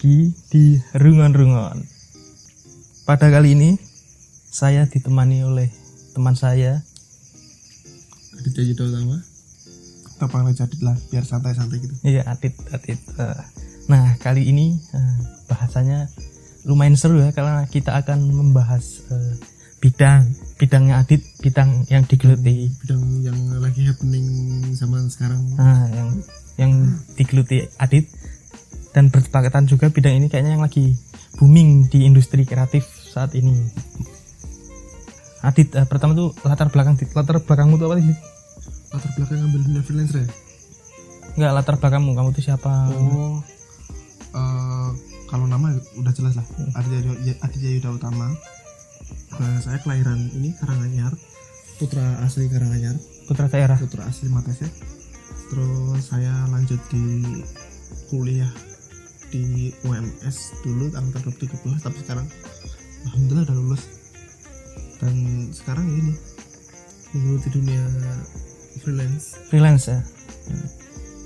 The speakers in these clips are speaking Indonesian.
lagi di Rungon-Rungon. Pada kali ini saya ditemani oleh teman saya. Aditya Utama atau panggil Jadid lah biar santai-santai gitu Iya, Adit, Adit. Eh, Nah, kali ini eh, bahasanya lumayan seru ya karena kita akan membahas eh, bidang bidangnya Adit, bidang yang digeluti. bidang yang lagi happening zaman sekarang Nah, yang yang digeluti Adit dan bertepatan juga bidang ini kayaknya yang lagi booming di industri kreatif saat ini. Adit, eh, pertama tuh latar belakang latar belakangmu tuh apa sih? latar belakang ngambil dunia freelancer ya Enggak latar belakangmu, kamu tuh siapa? oh eh, kalau nama udah jelas lah Aditya Yuda, Aditya Yuda Utama nah, saya kelahiran ini Karanganyar putra asli Karanganyar Putra daerah. putra asli Matese terus saya lanjut di kuliah di UMS dulu angkatan 2013 tapi sekarang alhamdulillah udah lulus dan sekarang ya ini menggeluti dunia freelance freelance ya. Hmm.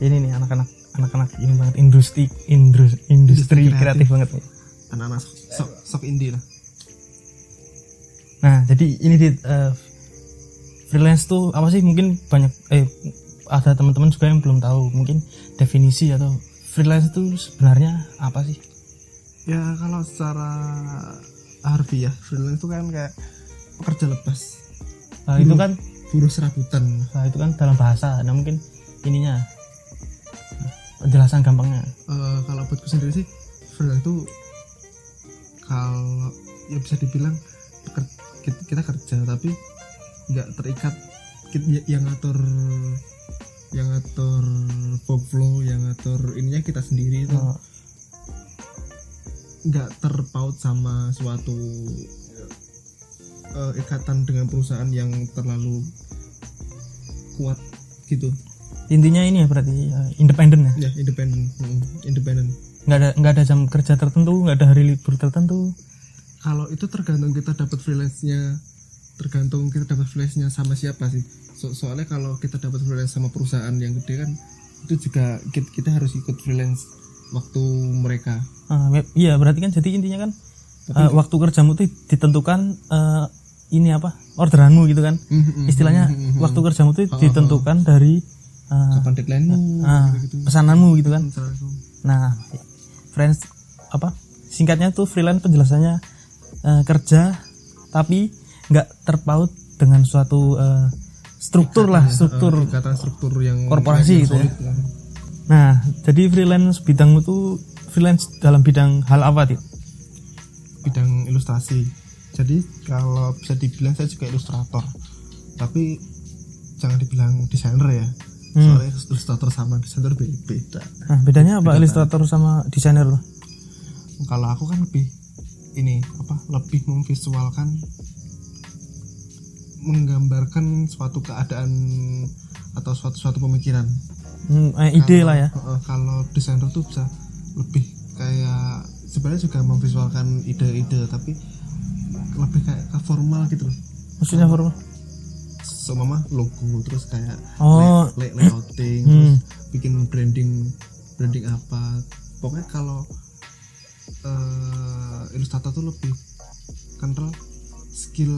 Ini nih anak-anak anak-anak ini banget industri industri, industri kreatif kreatif. banget nih. anak-anak sok sok indie lah Nah, jadi ini di eh, freelance tuh apa sih? Mungkin banyak eh ada teman-teman juga yang belum tahu. Mungkin definisi atau freelance itu sebenarnya apa sih? ya kalau secara harfiah freelance itu kan kayak pekerja lepas Nah, itu kan buruh serabutan nah, itu kan dalam bahasa. Nah, mungkin ininya penjelasan gampangnya. Eh, kalau buatku sendiri sih freelance itu kalau ya bisa dibilang kita, kerja tapi nggak terikat ya- yang ngatur yang ngatur workflow yang ngatur ininya kita sendiri itu. Nah, nggak terpaut sama suatu eh, ikatan dengan perusahaan yang terlalu kuat gitu. Intinya ini ya berarti eh, independen ya. ya independen Mm, independen. Nggak ada nggak ada jam kerja tertentu, nggak ada hari libur tertentu. kalau itu tergantung kita dapat freelance-nya tergantung kita dapat freelance-nya sama siapa sih. So- soalnya kalau kita dapat freelance sama perusahaan yang gede kan itu juga kita, kita harus ikut freelance waktu mereka. Ah, iya berarti kan jadi intinya kan eh, waktu kerjamu tuh ditentukan eh, ini apa orderanmu gitu kan. Istilahnya waktu kerjamu tuh ditentukan dari eh, kapan deadline-mu ah, gitu pesananmu gitu kan. Itu. nah freelance apa singkatnya tuh freelance penjelasannya eh, kerja tapi nggak terpaut dengan suatu eh, struktur lah struktur Eh, ikatan struktur yang Korporasi yang gitu ya. lah. nah jadi freelance bidangmu tuh freelance dalam bidang hal apa Dit? bidang ilustrasi jadi kalau bisa dibilang saya juga ilustrator tapi jangan dibilang desainer ya Hmm. soalnya ilustrator sama desainer be- beda Nah, bedanya apa ilustrator sama desainer? kalau aku kan lebih ini apa lebih memvisualkan menggambarkan suatu keadaan atau suatu suatu pemikiran. Hmm, eh, ide lah ya. Kalau desainer tuh bisa lebih kayak sebenarnya juga memvisualkan ide-ide tapi lebih kayak ke formal gitu loh. Maksudnya formal? semama logo terus kayak Oh, lay- lay- layouting terus bikin branding branding apa. Pokoknya kalau eh, ilustrator tuh lebih kental skill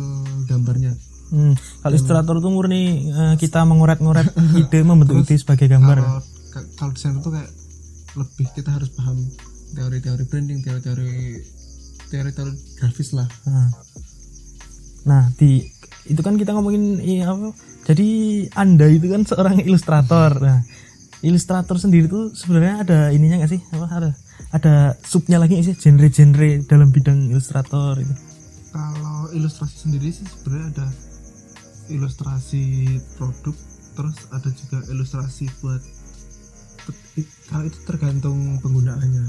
gambarnya hmm, kalau ilustrator tuh murni eh, kita mengoret-ngoret ide membentuk ide sebagai gambar. kalau ka- kalau desainer tuh kayak lebih kita harus paham teori-teori branding teori-teori teori-teori grafis lah Nah, nah di itu kan kita ngomongin iya apa? Jadi anda itu kan seorang ilustrator. Nah, ilustrator sendiri tuh sebenarnya ada ininya nggak sih? Apa ada ada subnya lagi sih genre-genre dalam bidang ilustrator itu? kalau ilustrasi sendiri sih sebenarnya ada ilustrasi produk terus ada juga ilustrasi buat kalau itu tergantung penggunaannya.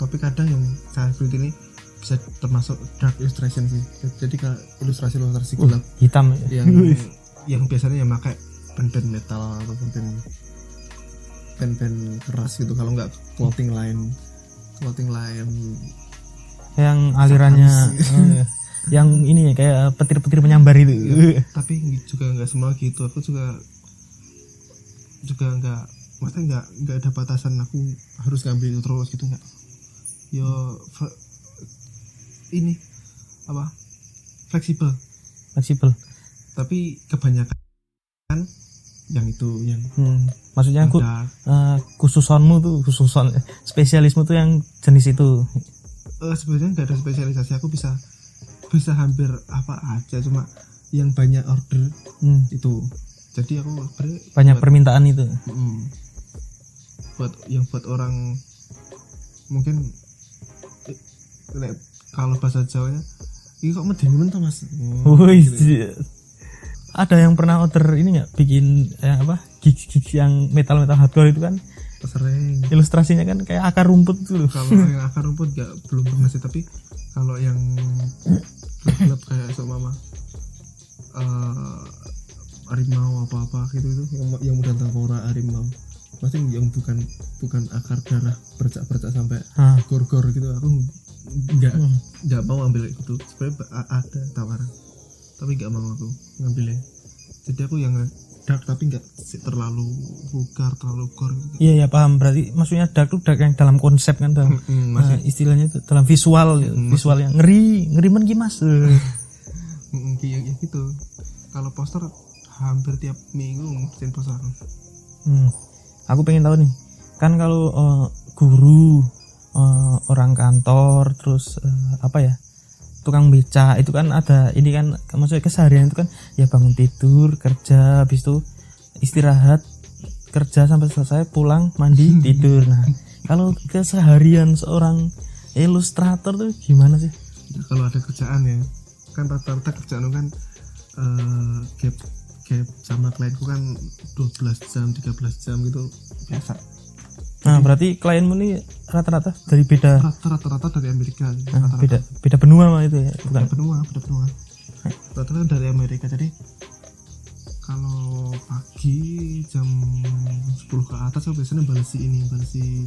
Tapi kadang yang saya buat ini bisa termasuk dark illustration sih. Jadi kalau ilustrasi ilustrasi gelap. Hitam. yang yang biasanya yang pakai pen-pen metal atau pen-pen pen-pen keras gitu. Kalau nggak clothing line clothing line yang alirannya oh, iya. yang ini ya kayak petir-petir menyambar itu. Tapi juga nggak semua gitu. Aku juga juga nggak maksudnya nggak nggak ada batasan. Aku harus ngambil itu terus gitu nggak. Yo ini apa? Fleksibel. Fleksibel. Tapi kebanyakan yang itu yang hmm. maksudnya aku udah eh, khususonmu tuh khususon spesialismu tuh yang jenis itu. Eh, sebenarnya nggak ada spesialisasi. Aku bisa bisa hampir apa aja cuma yang banyak order hmm. itu. Jadi aku banyak buat, permintaan itu? Mm, buat yang buat orang mungkin eh, kalau bahasa Jawanya ini kok medeni men toh mas? Oh, gitu. ada yang pernah order ini nggak? Bikin eh, apa gigs gigs yang metal metal hardcore itu kan? Sering. Ilustrasinya kan kayak akar rumput loh. Kalau yang akar rumput gak belum pernah sih tapi kalau yang klub kayak so mama eh, harimau apa apa gitu itu yang yang udah tengkorak harimau pasti yang bukan bukan akar darah bercak bercak sampai Ah, gor gor gitu. Aku nggak hmm. nggak mau ambil itu. Sebenarnya ada tawaran tapi nggak mau aku ngambilnya. Jadi aku yang dark tapi nggak terlalu vulgar terlalu gore gitu. iya ya paham berarti maksudnya dark tuh dark yang dalam konsep kan dalam Mm, masih eh, istilahnya itu dalam visual. Hmm, visual yang ngeri ngeri men mas Mm, kayak ya gitu kalau poster hampir tiap minggu bikin poster aku hmm. aku pengen tahu nih kan kalau eh, guru eh, orang kantor terus eh, apa ya tukang beca itu kan ada ini kan maksudnya keseharian itu kan ya bangun tidur kerja habis itu istirahat kerja sampai selesai pulang mandi tidur. Nah kalau keseharian seorang ilustrator tuh gimana sih? Ya, kalau ada kerjaan ya kan rata-rata kerjaan kan eh, gap gap sama klienku kan 12 jam 13 jam gitu. Biasa nah berarti klienmu nih rata-rata dari beda rata rata dari Amerika. Nah, rata-rata. beda beda benua mah itu ya bukan? beda benua beda benua. Rata-rata dari Amerika. Jadi kalau pagi jam 10 ke atas aku biasanya balesi ini balesi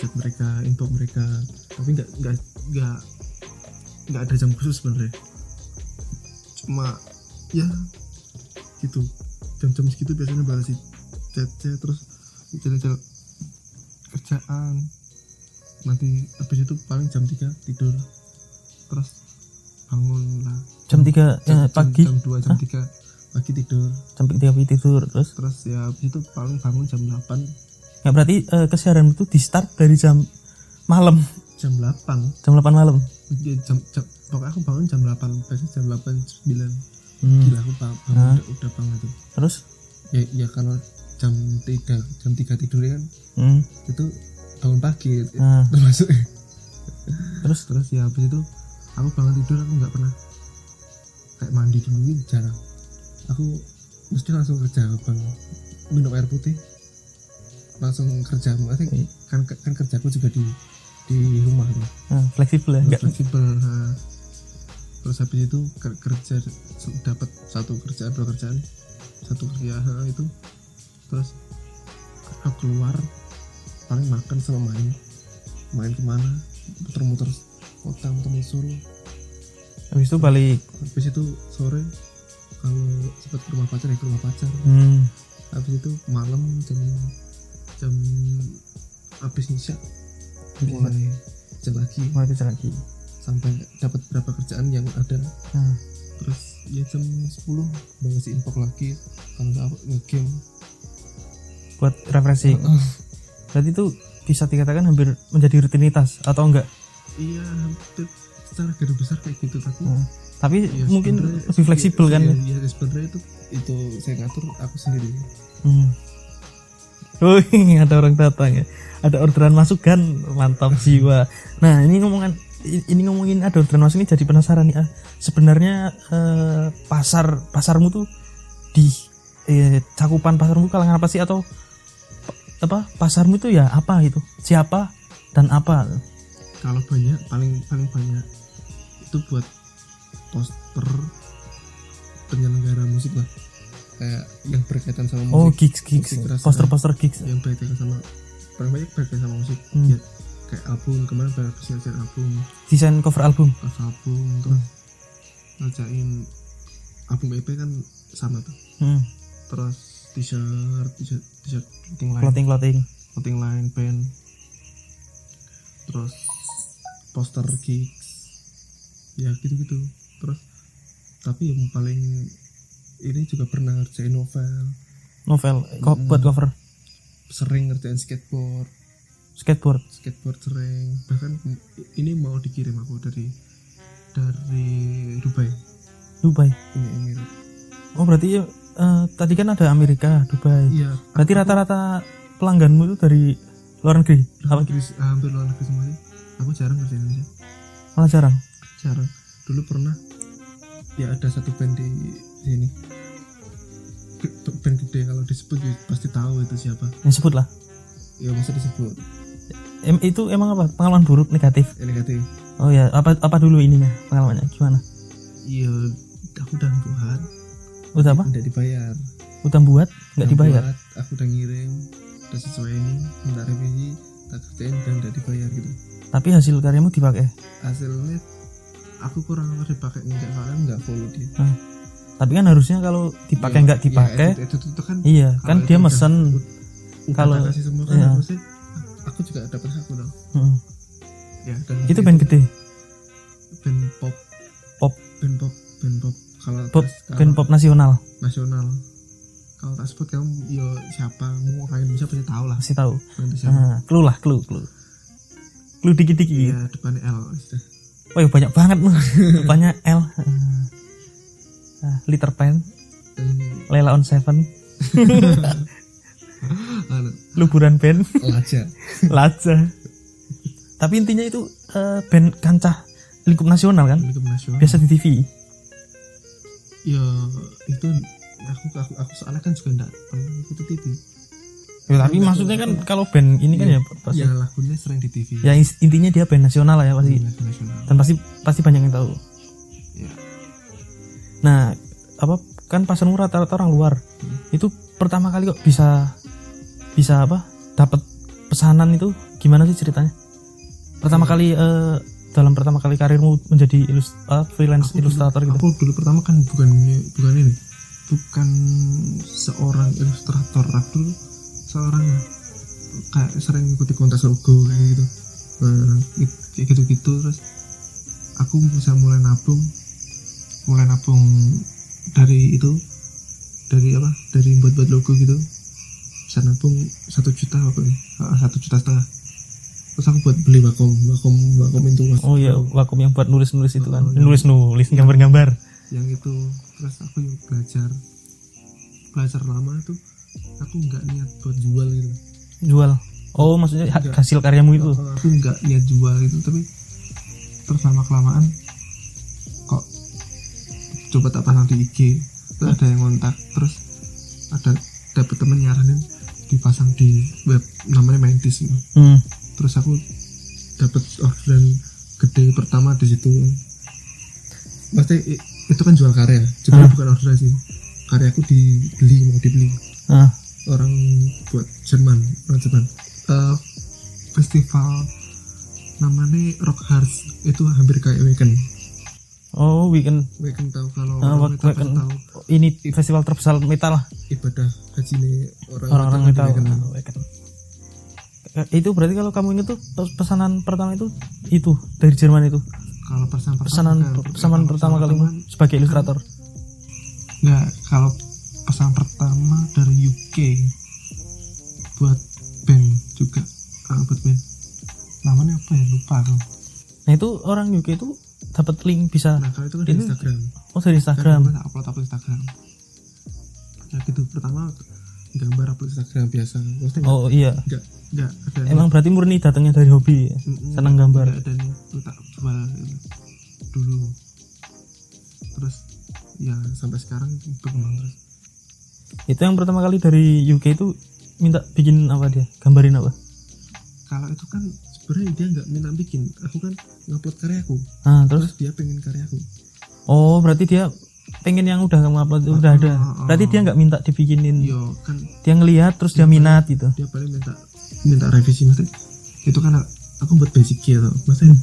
chat mereka info mereka. Tapi nggak nggak nggak nggak ada jam khusus sebenarnya. Cuma ya gitu. Jam-jam segitu biasanya balesi chat chat terus jalan-jalan kerjaan nanti habis itu paling jam 3 tidur. Terus bangun lah. Jam 3 eh, pagi? jam 2 jam 3 pagi tidur. Jam 3 pagi tidur terus? Terus ya habis itu paling bangun jam 8 ya berarti eh, keseharian itu di start dari jam malam. Jam 8 jam 8 malam? Ya, jam, jam pokoknya aku bangun jam 8 biasanya jam 8 9 hmm. gila aku bangun, Hah? udah, udah bangun itu terus? Ya ya kalau jam 3 jam 3 tidur kan? Hmm. itu bangun pagi nah, termasuk. Terus terus ya habis itu aku bangun tidur aku nggak pernah kayak mandi dulu gitu jarang. Aku mesti langsung kerja bang. Minum air putih. Langsung kerja maksudnya kan kan kerjaku juga di di rumah tuh. Nah, fleksibel ya enggak fleksibel nah. terus habis itu ker- kerja dapat satu kerjaan dua kerjaan. Satu kerja itu terus aku keluar paling makan sama main. Main ke mana? Muter-muter kota muter-muter Solo habis itu balik. Habis itu sore kalau sempat ke rumah pacar ya ke rumah pacar. Hmm. habis itu malam jam jam habis Habis mulai kerja lagi. Mulai kerja lagi. Sampai dapat berapa kerjaan yang ada. Nah, terus ya jam 10 banget si info lagi. Kalau nggak ngegame buat refreshing berarti itu bisa dikatakan hampir menjadi rutinitas atau enggak iya hampir secara garis besar kayak gitu tapi Nah, tapi ya mungkin lebih fleksibel iya, kan iya, ya iya, sebenarnya itu itu saya ngatur aku sendiri hmm. Oh, ada orang datang ya. Ada orderan masuk kan, mantap jiwa. Nah, ini ngomongan ini ngomongin ada orderan masuk ini jadi penasaran nih. ah. Sebenarnya eh, pasar pasarmu tuh di eh, cakupan pasarmu kalangan apa sih atau apa pasarmu itu ya apa itu? Siapa dan apa? kalau banyak paling paling banyak itu buat poster penyelenggara musik lah kayak yang berkaitan sama Oh, musik gigs gigs, rasa- poster-poster gigs. yang berkaitan sama paling banyak berkaitan sama musik Hmm. ya kayak album kemarin banyak presentasi album Desain cover album. pas album terus ngajain album EP kan sama tuh Hmm. terus t-shirt t-shirt t-shirt clothing line. Clothing clothing. clothing line pen terus poster gigs. Ya gitu-gitu. Terus tapi yang paling ini juga pernah ngerjain novel. Novel kok buat cover? Sering ngerjain skateboard. Skateboard? Skateboard sering. Bahkan ini mau dikirim aku dari dari Dubai. Dubai? Uni Emirat oh berarti eh, tadi kan ada Amerika Dubai. Iya. Berarti rata-rata pelangganmu itu dari luar negeri? Luar apa negeri hampir luar negeri semua sih. Aku jarang ngerjain Indonesia. Malah jarang? Jarang. Dulu pernah ya ada satu band di sini. Band gede kalau disebut ya pasti tahu itu siapa. Yang sebut lah. Ya masa disebut? Em, itu emang apa? Pengalaman buruk negatif? Ya, negatif. Oh ya apa apa dulu ininya pengalamannya? Gimana? Iya aku udah buat udah apa? Tidak dibayar. Udah buat? Nggak dibayar? buat, aku udah ngirim udah sesuai ini minta revisi tak kerjain dan udah dibayar gitu. Tapi hasil karyamu dipakai? Hasilnya aku kurang ngerti pakai enggak soalnya enggak follow dia. Tapi kan harusnya kalau dipakai Iya, nggak dipakai ya, itu, itu, itu kan iya kan dia mesen Kalau- kasih semua kan iya. harusnya aku juga dapat hak dong. Hmm. ya dan itu band gede? Band pop. Pop. band pop band pop kalau pop band pop nasional. Nasional. Kalau tak sebut kamu yo siapa? Mau orang Indonesia pasti tahu lah. Pasti tahu. Nah, clue lah clue clue. Clue dikit dikit ya depannya L sudah oh ya banyak banget loh banyak L. Ah, liter pen. Lela on Seven. Luburan band laja. Laja. Tapi intinya itu eh, band kancah lingkup nasional kan? Milik nasional. Biasa di TV ya itu aku aku aku soalnya kan juga enggak pernah ikuti TV ya, tapi maksudnya kan kalau band ini kan ya pasti ya lagunya sering di TV ya intinya dia band nasional lah ya pasti. Lagu nasional. Dan pasti pasti banyak yang tahu. Ya nah apa kan pasarmu rata-rata orang luar. Itu pertama kali kok bisa bisa apa dapat pesanan itu? Gimana sih ceritanya? Pertama Iya. kali eh, dalam pertama kali karirmu menjadi ilus, ah, freelance Aku dulu- ilustrator gitu? aku dulu pertama kan bukan bukan ini. Bukan seorang ilustrator aku dulu seorang kayak sering ikuti kontes logo kayak gitu. Nah, kayak gitu gitu terus aku bisa mulai nabung mulai nabung dari itu dari apa dari buat buat logo gitu. Bisa nabung satu juta apa nih Ah, satu juta setengah terus aku buat beli vakum vakum vakum itu oh iya vakum yang buat nulis nulis itu kan Oh, iya. nulis nulis gambar gambar yang itu terus aku yang belajar belajar lama tuh aku nggak niat buat jual gitu jual oh maksudnya Enggak. hasil karyamu itu aku nggak niat jual itu tapi terus lama kelamaan kok coba tak pasang di IG terus ada yang kontak terus ada dapet temen nyaranin dipasang di web namanya Mantis gitu. hmm. Terus aku dapet orderan gede pertama di situ. Pasti itu kan jual karya cuma Hmm. bukan orderan sih. Karyaku dibeli mau dibeli. Ah orang buat Jerman orang Jerman. Eh, festival namanya Rock Hearts itu hampir kayak weekend. Oh weekend. Weekend tahu kalau Ah, orang metal weekend. pasti tahu ini festival terbesar metal lah. Ibadah haji nih orang orang-orang metal weekend. Ah, weekend. Eh, itu berarti kalau kamu ingat tuh pes- pesanan pertama itu itu dari Jerman itu. Kalau pesan pesanan pesanan pertama kalimu sebagai ilustrator. Nggak, kalau pesan pertama dari UK buat band juga. Ah, buat band. Namanya apa ya? Lupa aku. Nah itu orang UK itu dapat link bisa nah kalau itu kan di Ini- Instagram. Oh dari Instagram. Upload upload Instagram. Ya gitu pertama gambar upload Instagram biasa. Maksudnya oh iya. nggak nggak ada emang berarti murni datangnya dari hobi ya? Mm-mm, senang gambar? nggak ada nih tuh tak jual gitu. dulu. Terus ya sampai sekarang berkembang terus. Itu yang pertama kali dari UK itu minta bikin apa dia? Gambarin apa? Kalau itu kan sebenarnya dia nggak minta bikin. Aku kan ngupload karyaku nah terus? Terus dia pengen karyaku oh berarti dia pengen yang udah kamu upload udah ada. Ah, ah, ah. berarti dia nggak minta dibikinin. Yo kan dia ngelihat terus dia minat gitu. dia paling minta minta revisi maksudnya itu kan aku buat basic ya tuh maksudnya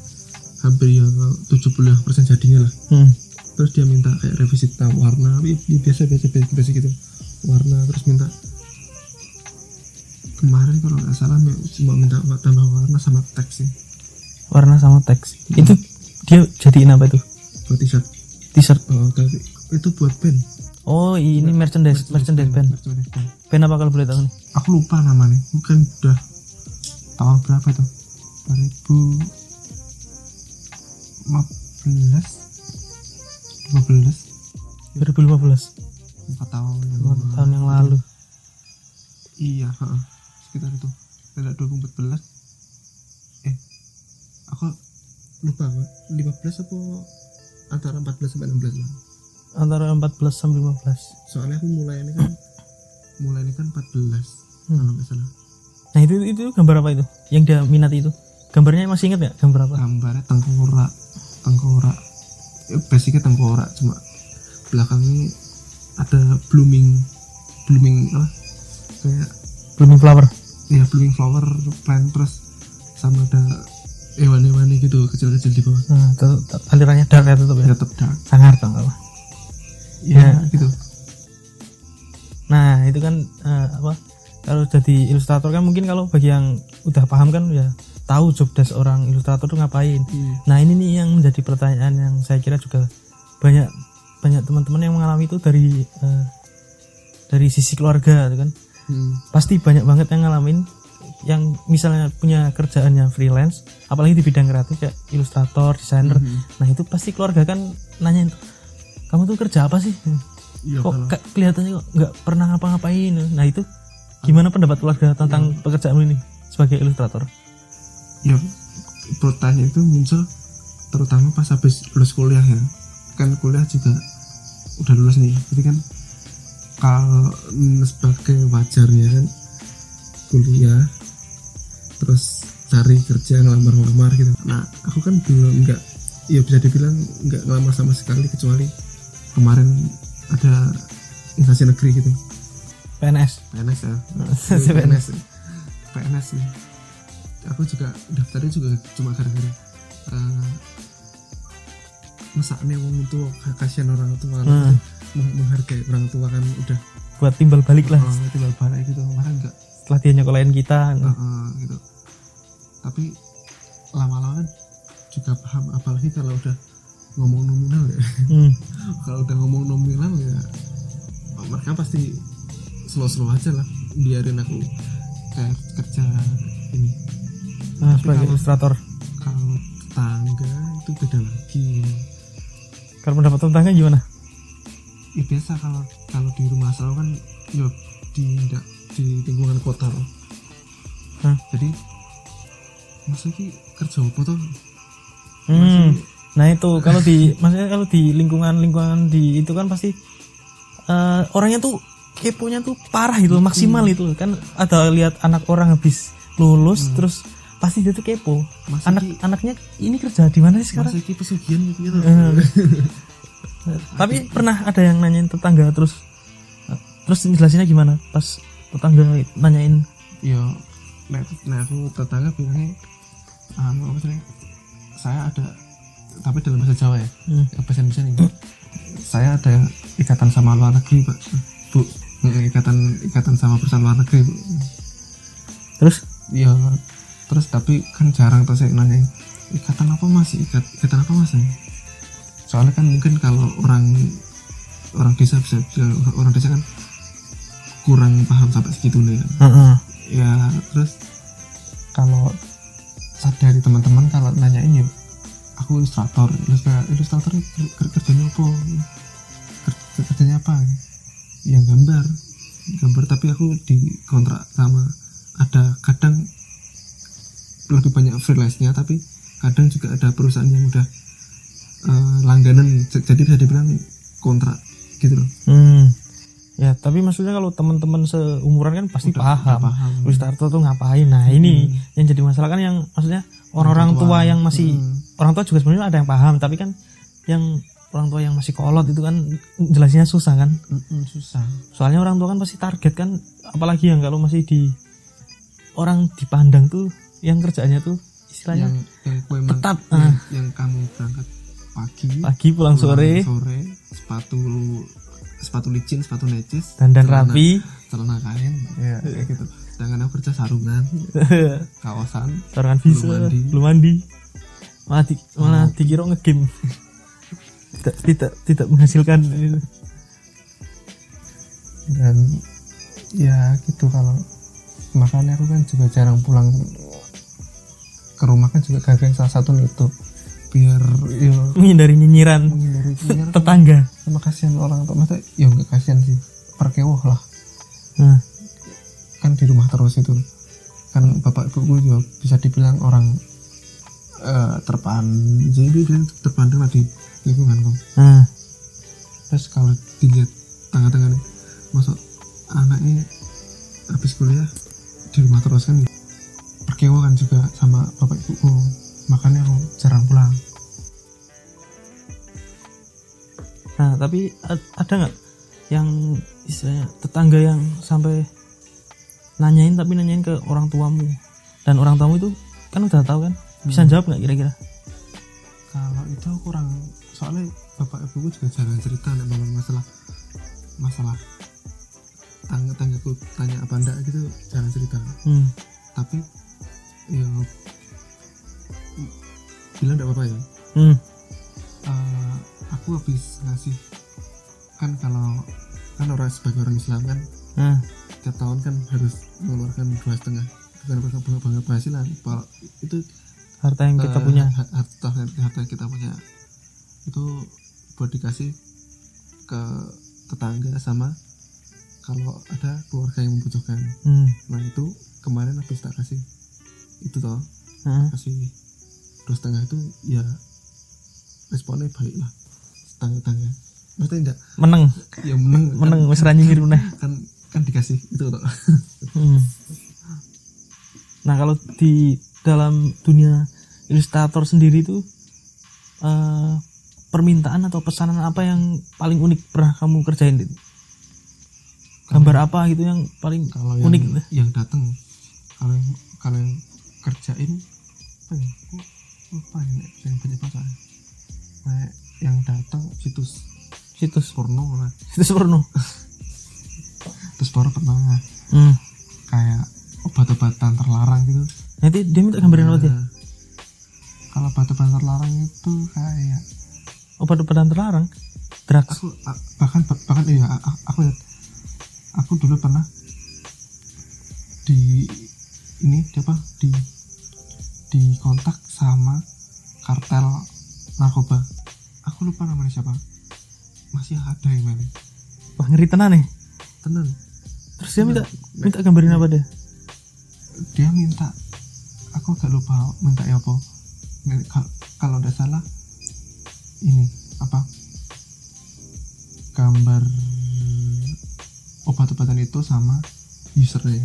hampir ya 70% jadinya lah. Hmm. terus dia minta kayak revisi tentang warna ya, ya biasa biasa basic basic gitu. Warna terus minta. Kemarin kalau nggak salah cuma minta tambah warna sama teks sih. Warna sama teks. Itu dia jadiin apa itu? Buat t-shirt. T-shirt. Oh tapi itu buat band. Oh ini merchandise merchandise band Merchandise band. band. Apa kalau boleh tahu nih? Aku lupa namanya. Mungkin udah tahun berapa itu 2015 15 2015 empat tahun yang lima lalu. tahun yang lalu. Iya heeh. sekitar itu. Tidak 2014 eh aku lupa Pak. 15 apa antara 14 sampai 16 lah antara 14 sampai 15 soalnya aku mulai ini kan mulai ini kan 14 Hmm. kalau nggak salah. Nah itu itu gambar apa itu? Yang dia minati itu? Gambarnya masih ingat nggak gambar apa? Gambarnya tengkorak tengkorak. Ya, basicnya tengkorak cuma belakangnya ada blooming blooming apa? Kayak blooming flower. Ya blooming flower plant terus sama ada hewan-hewan gitu kecil-kecil di bawah. Nah, tetap, tetap alirannya dark ya tetap ya? Tetap dark. Nggak apa ya, gitu. Nah itu kan eh, apa kalau jadi ilustrator kan mungkin kalau bagi yang udah paham kan ya tahu job desk orang ilustrator tuh ngapain. Nah ini nih yang menjadi pertanyaan yang saya kira juga banyak banyak teman-teman yang mengalami itu dari eh, dari sisi keluarga gitu kan. Hmm. pasti banyak banget yang ngalamin yang misalnya punya kerjaannya freelance apalagi di bidang kreatif kayak ilustrator desainer. Mhm. nah itu pasti keluarga kan nanyain kamu tuh kerja apa sih? Iya kok kalau ke- kelihatannya kok nggak pernah ngapa-ngapain? Nah itu gimana pendapat keluarga tentang pekerjaan ini sebagai ilustrator? Ya pertanyaan itu muncul terutama pas habis lulus kuliah ya. Kan kuliah juga udah lulus nih. Jadi kan kalau sebagai wajarnya kan kuliah terus cari kerja ngelamar-ngelamar gitu. Nah aku kan belum nggak ya bisa dibilang nggak ngelamar sama sekali kecuali kemarin ada instansi negeri gitu. PNS PNS ya. Si PNS. PNS sih. Aku juga daftarnya juga cuma gara-gara uh, mesaknya wong tua kasihan orang tua Hmm. Meng- menghargai orang tua kan udah buat timbal balik lah. Oh, tinggal balik gitu. Kemarin enggak. Setelah dia nyekolahin kita uh, gitu. Tapi lama-lama kan juga paham apalagi kalau udah ngomong nominal ya. Hmm. kalau udah ngomong nominal ya mereka pasti slow-slow aja lah biarin aku kayak kerja ini. Nah, sebagai kalau- ilustrator. kalau tetangga itu beda lagi. Kalau pendapat tetangga gimana? Ya biasa kalau kalau di rumah selalu kan ya di ndak- di lingkungan kota loh. Hah? jadi maksudnya kerja apa tuh Hmm. Nah itu kalau di maksudnya kalau di lingkungan lingkungan di itu kan pasti eh, orangnya tuh keponya tuh parah itu maksimal itu. Kan ada lihat anak orang habis lulus terus pasti dia tuh kepo. Masih anak anaknya ini kerja di mana sih sekarang? Masa ki pesugihan gitu gitu. Eh. tapi pernah ada yang nanyain tetangga terus terus jelasinnya gimana pas tetangga nanyain? Ya nah, nah aku tetangga bilangnya anu apa sih saya ada tapi dalam bahasa Jawa ya hmm, Indonesia nih saya ada ikatan sama luar negeri pak. Bu ikatan ikatan sama perusahaan luar negeri bu. Terus? Ya terus tapi kan jarang tuh saya nanyain ikatan apa mas? Ikat ikatan apa mas? Soalnya kan mungkin kalau orang orang desa bisa, bisa orang desa kan kurang paham sampai segitu nih Heeh. ya terus kalau sadari teman-teman kalau nanyain ya aku ilustrator ilustrator ilustrator ker- ker- kerjanya apa Ker- kerjanya apa yang gambar gambar tapi aku di kontrak sama ada kadang lebih banyak freelance nya tapi kadang juga ada perusahaan yang udah eh, langganan jadi bisa dibilang kontrak gitu loh Hmm. Ya, tapi maksudnya kalau teman-teman seumuran kan pasti Udah- paham. paham. Ilustrator tuh ngapain? Nah, ini yang jadi masalah kan yang maksudnya orang-orang Orang tua tua. yang masih Hmm. Orang tua juga sebenarnya ada yang paham, tapi kan yang orang tua yang masih kolot itu kan jelasnya susah kan. Mm-mm, susah. Soalnya orang tua kan pasti target kan apalagi yang kalau masih di orang dipandang tuh yang kerjaannya tuh istilahnya yang yang kue tetap, yang, ah. yang kamu berangkat pagi pagi pulang sore. sore sepatu sepatu licin sepatu necis dandan celana- rapi. celana kain. Ya kayak gitu. sedangkan aku kerja sarungan kawasan sarangan bisa Belum mandi. belum mandi malah di, malah dikira ngegame. Tidak tidak tidak menghasilkan ini. dan ya gitu kalau makanya aku kan juga jarang pulang ke rumah kan juga gara salah satu itu biar ya. Menghindari nyinyiran menghindari tetangga. Sama kasihan orang tua. Masa ya nggak kasihan sih. Perkewoh lah. Nah, kan di rumah terus itu. Kan bapak ibuku juga bisa dibilang orang eh, terpandang jadi dia terpandang lah di lingkungan kok nah terus kalau dilihat tangga-tangga nih masuk anaknya habis kuliah di rumah terus kan perkewo kan juga sama bapak ibuku makanya aku jarang pulang. Nah tapi ada nggak yang istilahnya tetangga yang sampai nanyain tapi nanyain ke orang tuamu? Dan orang tuamu itu kan udah tahu kan bisa jawab nggak kira-kira? Kalau itu kurang soalnya bapak ibuku juga jarang cerita nih bangun masalah masalah tangga tanggaku tanya apa enggak gitu jarang cerita. Hmm. tapi ya bilang enggak apa-apa ya? Hmm. Eh, aku habis ngasih kan kalau kan orang sebagai orang Islam kan nah tiap tahun kan harus mengeluarkan dua setengah. Bukan bukan bukan penghasilan kalau itu harta yang kita eh, punya. ha- harta harta yang kita punya. Itu buat dikasih ke tetangga sama kalau ada keluarga yang membutuhkan. Hmm. nah itu kemarin habis tak kasih. Itu toh Nah, kasih. Dua setengah itu ya responnya baik lah. Tetangga-tetangga maksudnya enggak? Menang ya menang kan- menang ra nyindir meneh. Kan kan dikasih itu toh. Hmm. Nah kalau di dalam dunia ilustrator sendiri itu eh, permintaan atau pesanan apa yang paling unik pernah kamu kerjain Dit? Gambar apa gitu yang paling kalau yang unik? yang datang kalau yang kalau yang kerjain apa ya kok lupa ya yang banyak bahasa Kayak yang datang situs Situs porno lah situs porno. terus baru pernah Hmm. kayak obat-obatan terlarang gitu Nanti dia minta gambarin apa dia? Kalau obat-obatan terlarang itu kayak Obat-obatan terlarang. Drugs. aku bahkan bahkan iya aku lihat aku dulu pernah di ini di apa di di kontak sama kartel narkoba aku lupa namanya siapa masih ada yang mana Wah ngeri tenan nih. tenan Terus dia minta minta gambarin apa dia? dia minta aku gak lupa minta ya apa kalau udah salah ini apa gambar obat-obatan itu sama usernya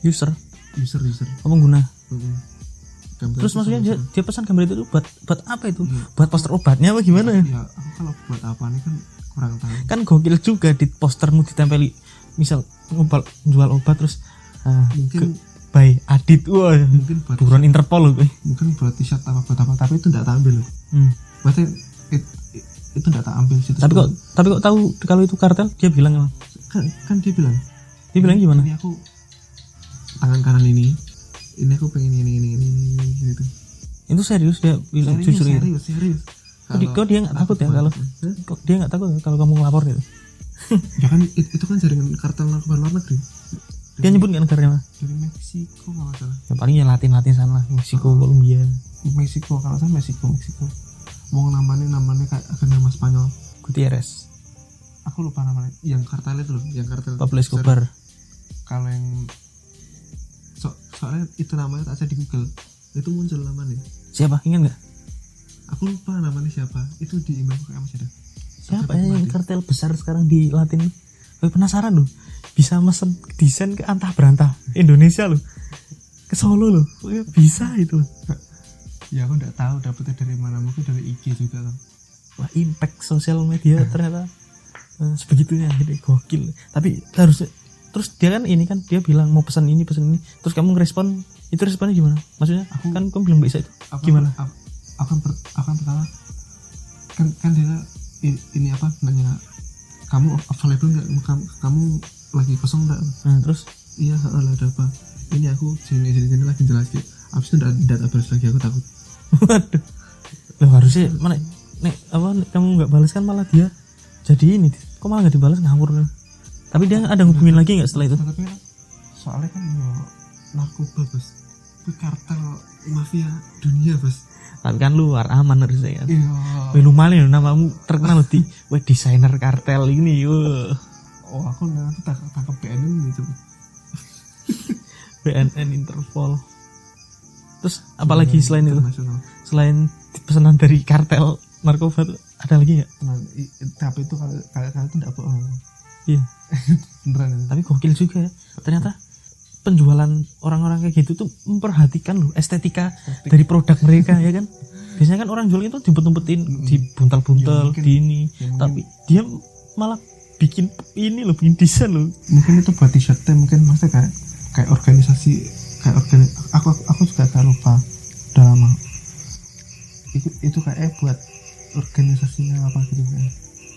User, user user apa pengguna? Gambar Terus maksudnya dia, dia pesan gambar itu buat buat apa itu? Iya. Buat poster obatnya apa gimana? user. ya aku kalau buat apa nih kan kurang tahu kan gokil juga di postermu ditempeli misal jual obat terus ah, mungkin ke- by Adit wah mungkin buat buron Interpol loh gue mungkin buat t-shirt apa buat apa tapi itu tidak tak ambil loh. Hmm. berarti it- it- itu tidak tak ambil situ tapi kok tapi kok tahu kalau itu kartel? Dia bilang emang kan, kan dia bilang. Dia bilang gimana? Ini aku tangan kanan ini. Ini aku pengen ini ini ini ini, ini gitu. Itu serius dia bilang serius jujur gitu. serius serius. Kok di- kok dia nggak takut ya kalau- Hah? kok dia nggak takut ya kalau kamu ngelapor gitu? Ya kan it- itu kan jaringan kartel narkoba luar negeri dia nyebut nggak negaranya dari Meksiko kalau salah. Yang paling ya Latin Latin sana Meksiko Kolombia. Meksiko kalau salah Meksiko Meksiko. Mau namanya namanya kayak agak nama Spanyol. Gutierrez. Aku lupa namanya. Yang kartel itu loh yang kartel Pablo Escobar. Kalau yang so, soalnya itu namanya tak di Google. Itu muncul namanya. Siapa? Ingat nggak? Aku lupa namanya siapa. Itu di email kayak masih ada. Siapa ya yang kartel besar sekarang di Latin? Gue penasaran loh bisa mesen desain ke antah berantah Indonesia loh. Ke Solo loh. Wih, bisa itu loh. Ya aku nggak tahu dapetnya dari mana. Mungkin dari IG juga loh wah impact sosial media ternyata. Eh, sebegitunya jadi gokil. Tapi harus terus dia kan ini kan dia bilang mau pesan ini pesan ini. Terus kamu ngerespon itu responnya gimana? Maksudnya Aku- kan kamu bilang bisa itu. aku, Gimana? aku, aku aku kan pertama kan kan dia ini apa nanya kamu available nggak? Kamu, kamu lagi kosong nggak? Nah terus? Iya lah ada apa? Ini aku sini sini sini lagi jelas abis itu nggak balas lagi aku takut. Waduh. Loh harusnya mana nek apa nek kamu nggak balas kan malah dia jadi ini kok malah nggak dibalas ngawur. Tapi dia ada ngubungin lagi nggak setelah itu? Tapi kan soalnya kan yo narkoba bos. Itu kartel mafia dunia bos. Tapi kan luar aman harusnya kan. Iya. Lumayan loh namamu terkenal di weh desainer kartel ini wah oh aku nanti tak tangkap BNN gitu. BNN Interpol. Terus apalagi selain itu? Selain pesanan dari kartel narkoba ada lagi nggak? Nah, tapi itu kalau kalau kalau itu tidak bohong iya. Beneran tapi gokil juga ya. Ternyata penjualan orang-orang kayak gitu tuh memperhatikan loh estetika Estetik. dari produk mereka ya kan? Biasanya kan orang jual itu dibuntel-buntelin dibuntal-buntel Ya, mungkin- di ini ya, mungkin- tapi dia malah bikin ini loh bikin desain loh. Mungkin itu buat t-shirtnya mungkin maksudnya kayak kayak organisasi kayak organi aku aku, aku juga agak lupa. Udah lama. Itu itu kayak buat organisasinya apa gitu kan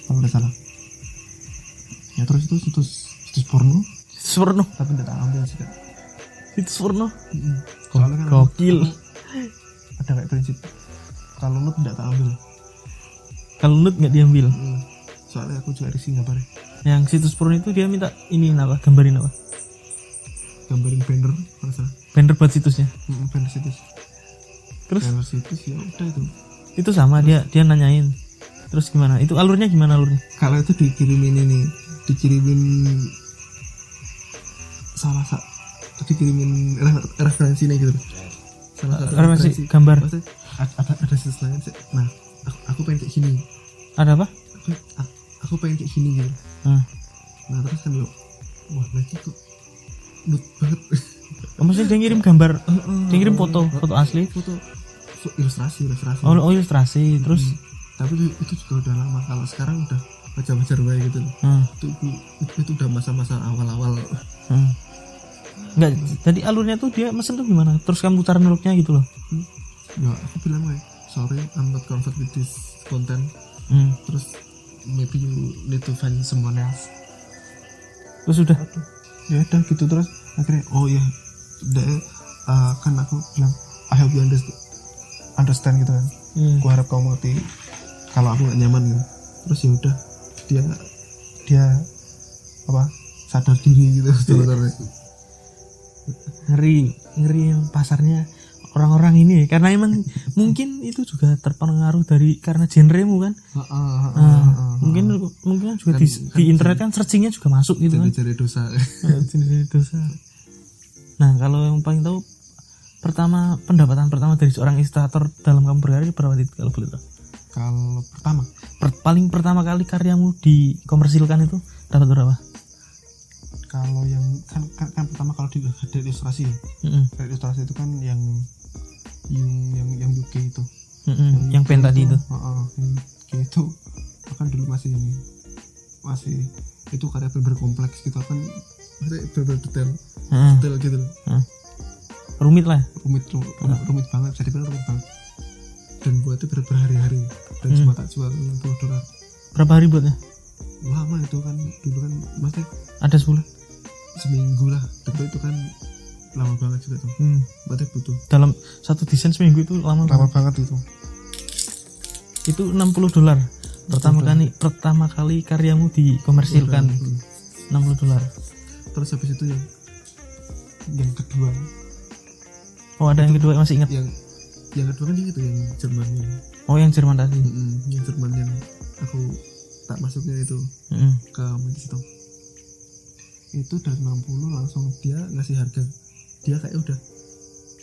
kalau nggak salah. Ya terus itu situs situs porno. Surno tapi tidak ambil juga itu Surno soalnya kan gokil. ada kayak prinsip kalau lu tidak tak ambil. Kalau nut nggak diambil. Hmm. Soalnya aku juga risih gambarnya yang situs porno itu dia minta ini apa gambarin apa? Gambarin banner kalau salah. Banner buat situsnya? Hmm, banner situs. Terus? Banner situs ya udah itu. Itu sama dia dia nanyain. Terus gimana? Itu alurnya gimana alurnya? Kalau itu dikirimin ini dikirimin salah satu dikirimin re- referensinya gitu salah satu referensi gambar. Maksudnya, ada ada, situs lain sih. nah aku, aku pengen kayak gini. Ada apa? Aku, a- aku pengen kayak gini gitu Hmm. nah terus kan yuk wah lagi kok nut banget Oh, maksudnya dia ngirim gambar Heeh. dia ngirim foto foto asli foto fo- ilustrasi ilustrasi oh, oh ilustrasi terus Hmm. tapi itu, juga udah lama kalau sekarang udah wajar-wajar baik gitu loh hmm, itu, itu, itu udah masa-masa awal-awal hmm. Enggak, jadi alurnya tuh dia mesen tuh gimana? Terus kamu putar nuruknya gitu loh. ya aku bilang kayak sorry I'm not comfort with this content Hmm. terus maybe you need to find someone else. Terus udah. ya udah gitu terus. Akhirnya oh ya udah uh, kan aku bilang I hope you understand understand gitu kan. Hmm. aku harap kamu ngerti kalau aku nggak nyaman gitu. Terus ya udah dia dia apa sadar diri gitu sebenarnya. Ngeri, ngeri yang pasarnya orang-orang ini karena emang mungkin itu juga terpengaruh dari karena genremu kan. Nah, mungkin mungkin juga di, Kan- di internet kan searchingnya juga masuk gitu kan. jadi dosa Nah, jenis dosa. Nah, kalau yang paling tahu pertama pendapatan pertama dari seorang ilustrator dalam kamu berkarya berapa titik kalau boleh tahu? kalau pertama Per- paling pertama kali karyamu dikomersilkan itu dapat berapa? kalau yang kan, kan, kan pertama kalau di, dari ilustrasi Mm-mm, dari ilustrasi itu kan yang yang yang yang UK itu mm-mm, yang pen tadi itu. Heeh, yang UK itu kan dulu masih masih itu karya bener kompleks gitu kan maksudnya bener detail gitu loh heeh. rumit lah. rumit rumit, rumit banget bisa dibilang rumit banget dan buatnya ber berhari-hari dan Hmm. cuma tak jual 60 dolar Berapa hari buatnya? lama itu kan dulu kan maksudnya Ada 10. seminggu lah tapi itu kan lama banget juga tuh Hmm. berarti butuh Dalam satu desain seminggu itu lama. lama banget. banget itu Itu 60 dolar. Pertama kali pertama kali karyamu dikomersilkan Hmm. 60 dolar. terus habis itu yang yang kedua Oh, ada yang kedua masih ingat. yang yang kedua kan itu yang Jerman yang Oh, yang Jerman tadi. Mm-mm, yang Jerman yang aku tak masuknya itu Mm-mm. ke Mantis itu itu dari 60 langsung dia ngasih harga dia kayak udah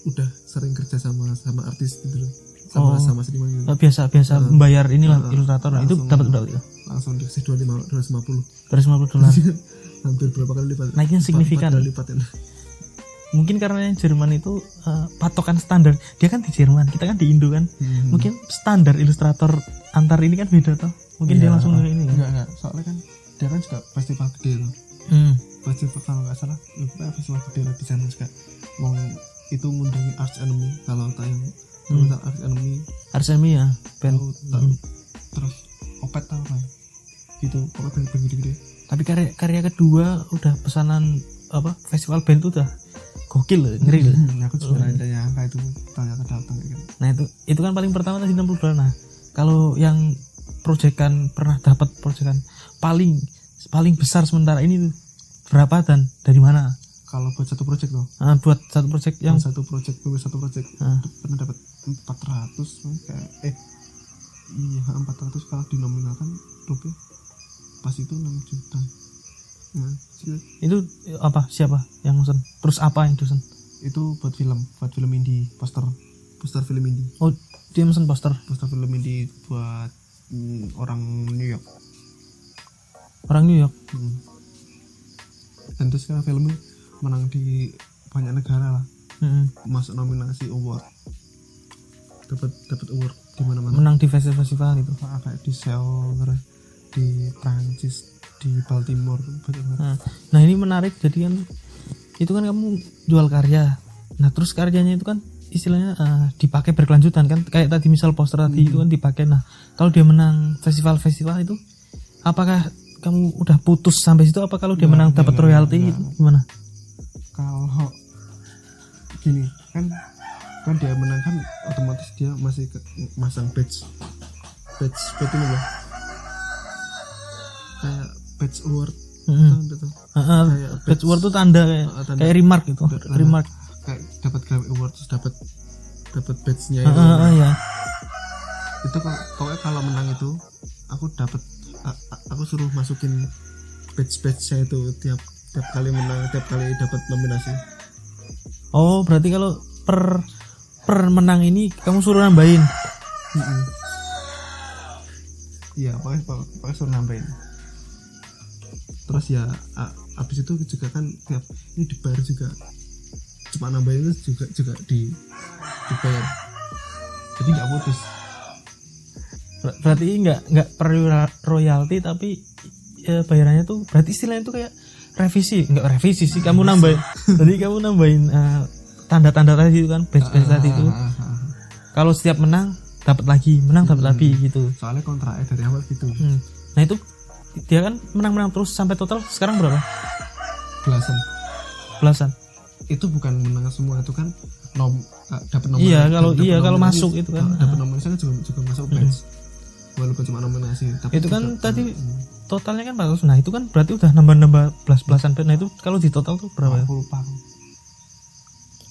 udah sering kerja sama sama artis gitu loh sama Oh. sama seniman gitu. Eh, biasa biasa Heeh. membayar inilah Heeh. ilustrator itu Langsung. dapat berapa itu? langsung dikasih 25 250 250 dolar. hampir berapa kali lipat Naiknya signifikan. empat kali lipat ya. Mungkin karena yang Jerman itu eh, patokan standar. Dia kan di Jerman, kita kan di Indo kan. Hmm. Mungkin standar ilustrator antar ini kan beda toh. Mungkin dia Iya, langsung ini. kan? enggak enggak soalnya kan dia kan juga festival gede loh Hmm. Festival kalau nggak salah ya festival gede lah di sana juga mau itu ngundangi Arts Enemy kalau tayang kalau Hmm. tak Arts Enemy Arsemi ya, pen. tahu tahu Hmm. terus opet tahu kan gitu pokoknya band gede-gede Tapi karya karya kedua udah pesanan apa festival band itu udah gokil loh, ngeri loh. Hmm, aku juga ada nyangka itu ternyata datang kayak gitu. Nah itu itu kan paling pertama tadi 60 dolar. Nah kalau yang proyekan pernah dapat proyekan paling paling besar sementara ini tuh berapa dan dari mana? Kalau buat satu project loh, Nah, buat satu proyek yang satu project tuh satu project Ah. pernah dapat 400 kayak eh iya 400 kalau dinominalkan rupiah pas itu 6 juta. Nah, itu apa siapa yang mesen? Terus apa yang mesen? itu buat film, buat film indie, poster, poster film indie, Oh dia mesen poster poster film indie buat mm, orang New York. orang New York. Hmm. Dan terus sekarang filmnya menang di banyak negara lah, Mm-mm. masuk nominasi award, dapat dapat award di mana-mana. Menang di festival-festival gitu. Ah, kayak di Seoul, di Prancis, di Baltimore, banget. Nah, nah ini menarik jadi kan itu kan kamu jual karya. Nah terus karyanya itu kan istilahnya eh, dipakai berkelanjutan kan kayak tadi misal poster tadi itu kan dipakai. Nah kalau dia menang festival-festival itu apakah kamu udah putus sampai situ apa kalau dia menang dapat royalti gimana? Kalau gini kan kan dia menang kan otomatis dia masih ke, masang badge badge badge ini loh kayak badge award gitu Ah, ah, Kayak badge award tuh tanda kayak, tanda. kayak remark gitu, Tanda. remark. kayak dapat Grammy award terus dapat dapat badge-nya Ah, itu ah, ah, ya. itu kalau pokoknya kalau menang itu aku dapat aku suruh masukin badge badge saya itu tiap tiap kali menang tiap kali dapat nominasi. Oh berarti kalau per per menang ini kamu suruh nambahin. Iya pokoknya pokoknya suruh nambahin. Terus ya abis itu juga kan tiap ini dibayar juga. Cuma nambahin itu juga juga di dibayar. Jadi nggak putus Berarti nggak nggak perlu royalti tapi ya, bayarannya tuh berarti istilahnya tuh kayak revisi nggak revisi sih kamu nambahin. Jadi kamu nambahin eh, tanda-tanda tadi itu kan badge badge tadi itu. Ah, ah, ah. kalau setiap menang dapat lagi menang dapat lagi gitu. Soalnya kontraknya dari awal gitu. Hmm. nah itu dia kan menang-menang terus sampai total sekarang berapa? Belasan. Belasan. Itu bukan menang semua itu kan nom uh, dapat nomor Iya, kalau- iya, kalau masuk itu kan. uh, dapat nominasi kan juga juga masuk badge walaupun cuma nominasi tapi Itu kan juga- tadi Hmm, totalnya kan 400 nah itu kan berarti udah nambah-nambah belas-belasan nah itu kalau di total tuh berapa? Ya? aku lupa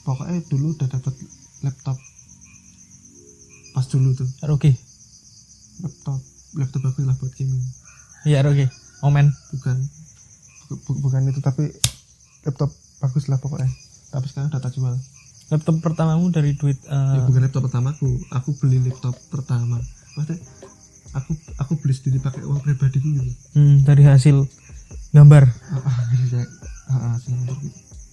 pokoknya dulu udah dapat laptop pas dulu tuh. Oke laptop laptop bagus lah buat gaming. Iya oke omen. Bukan. Bu- bu- bukan itu tapi laptop bagus lah pokoknya. Tapi sekarang udah tak jual. Laptop pertamamu dari duit eh, ya bukan laptop pertamaku. Aku beli laptop pertama. Maksudnya aku aku beli sendiri pakai uang pribadiku gitu. Hmm, dari hasil gambar. Ah, ah, gitu ah, gitu.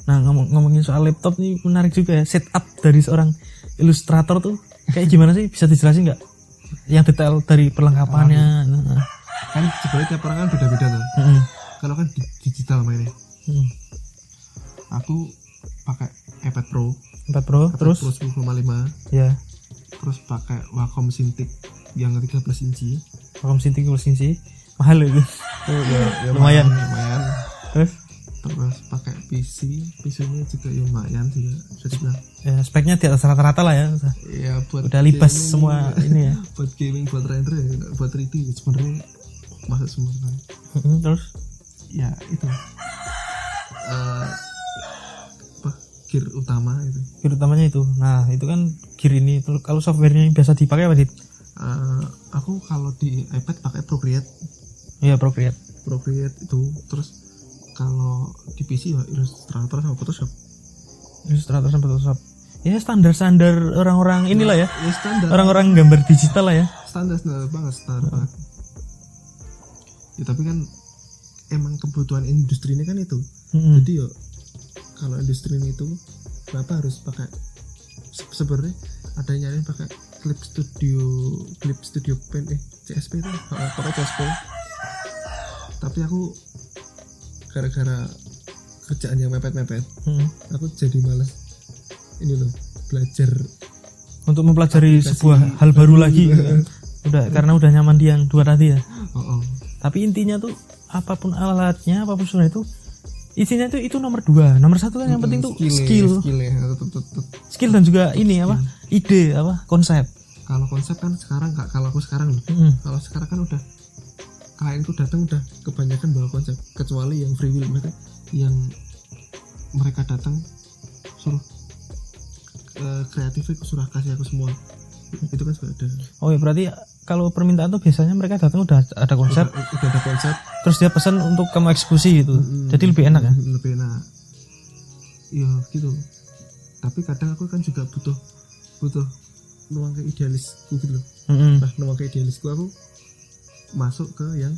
nah ngomong ngomongin soal laptop nih menarik juga ya setup dari seorang ilustrator tuh. Kayak gimana sih? Bisa dijelasin nggak? Yang detail dari perlengkapannya nah, kan sebenarnya tiap orang kan beda-beda tuh. Mm, kalau kan di- digital mainnya mm. aku pakai iPad Pro. 4 Pro iPad terus? Pro 10,5 ya terus pakai Wacom Cintiq yang 13 inci. Wacom Cintiq plus sih mahal itu. Ya, Lumayan. lumayan. Terus? Terus pakai PC PC ini juga ya lumayan juga bisa dibilang. Ya, speknya di atas rata-rata lah ya. Ya buat udah libas gaming, semua ini ya. Buat gaming buat render ya buat 3D sebenarnya masuk semua. Mm, terus? Ya itu. Apa gear utama itu. Gear utamanya itu. Nah itu kan gear ini kalau softwarenya yang biasa dipakai apa sih Eh, aku kalau di iPad pakai Procreate. Iya Procreate. Procreate itu terus kalau di PC ya Illustrator sama Photoshop. Illustrator sama Photoshop. Ya standar-standar orang-orang inilah ya. Ya standar. Orang-orang gambar digital lah ya. Standar standar banget standar banget. Ya tapi kan emang kebutuhan industri ini kan itu. Mm-mm. jadi yo kalau industri ini itu kenapa harus pakai se- sebenarnya ada yang nyariin pakai clip studio clip studio pen eh CSP itu pakai CSP tapi aku gara-gara kerjaan yang mepet-mepet Mm. aku jadi malas ini loh belajar untuk mempelajari Aplikasi sebuah hal baru baru. lagi udah karena udah nyaman di yang dua tadi ya oh, oh. tapi intinya tuh apa pun alatnya apa pun sudah itu isinya tuh itu nomor dua. Nomor satu kan yang penting tuh skill. skill ya Tut- tut- tut. skill dan juga ini apa? Ide apa? Konsep. Kalau konsep kan sekarang kak kalau aku sekarang nih. Mm. kalau sekarang kan udah klien tuh datang udah kebanyakan bawa konsep kecuali yang free will mereka yang mereka datang suruh eh, kreatifnya aku suruh kasih aku semua itu kan sudah ada. Oh ya berarti kalau permintaan tuh biasanya mereka datang udah ada konsep. Udah, udah ada konsep. Terus dia pesan untuk kamu eksekusi gitu. Jadi lebih enak ya? Lebih enak. Ya gitu. Tapi kadang aku kan juga butuh butuh nuang ke idealisku gitu loh. Mm-mm. nah nuang ke idealisku aku masuk ke yang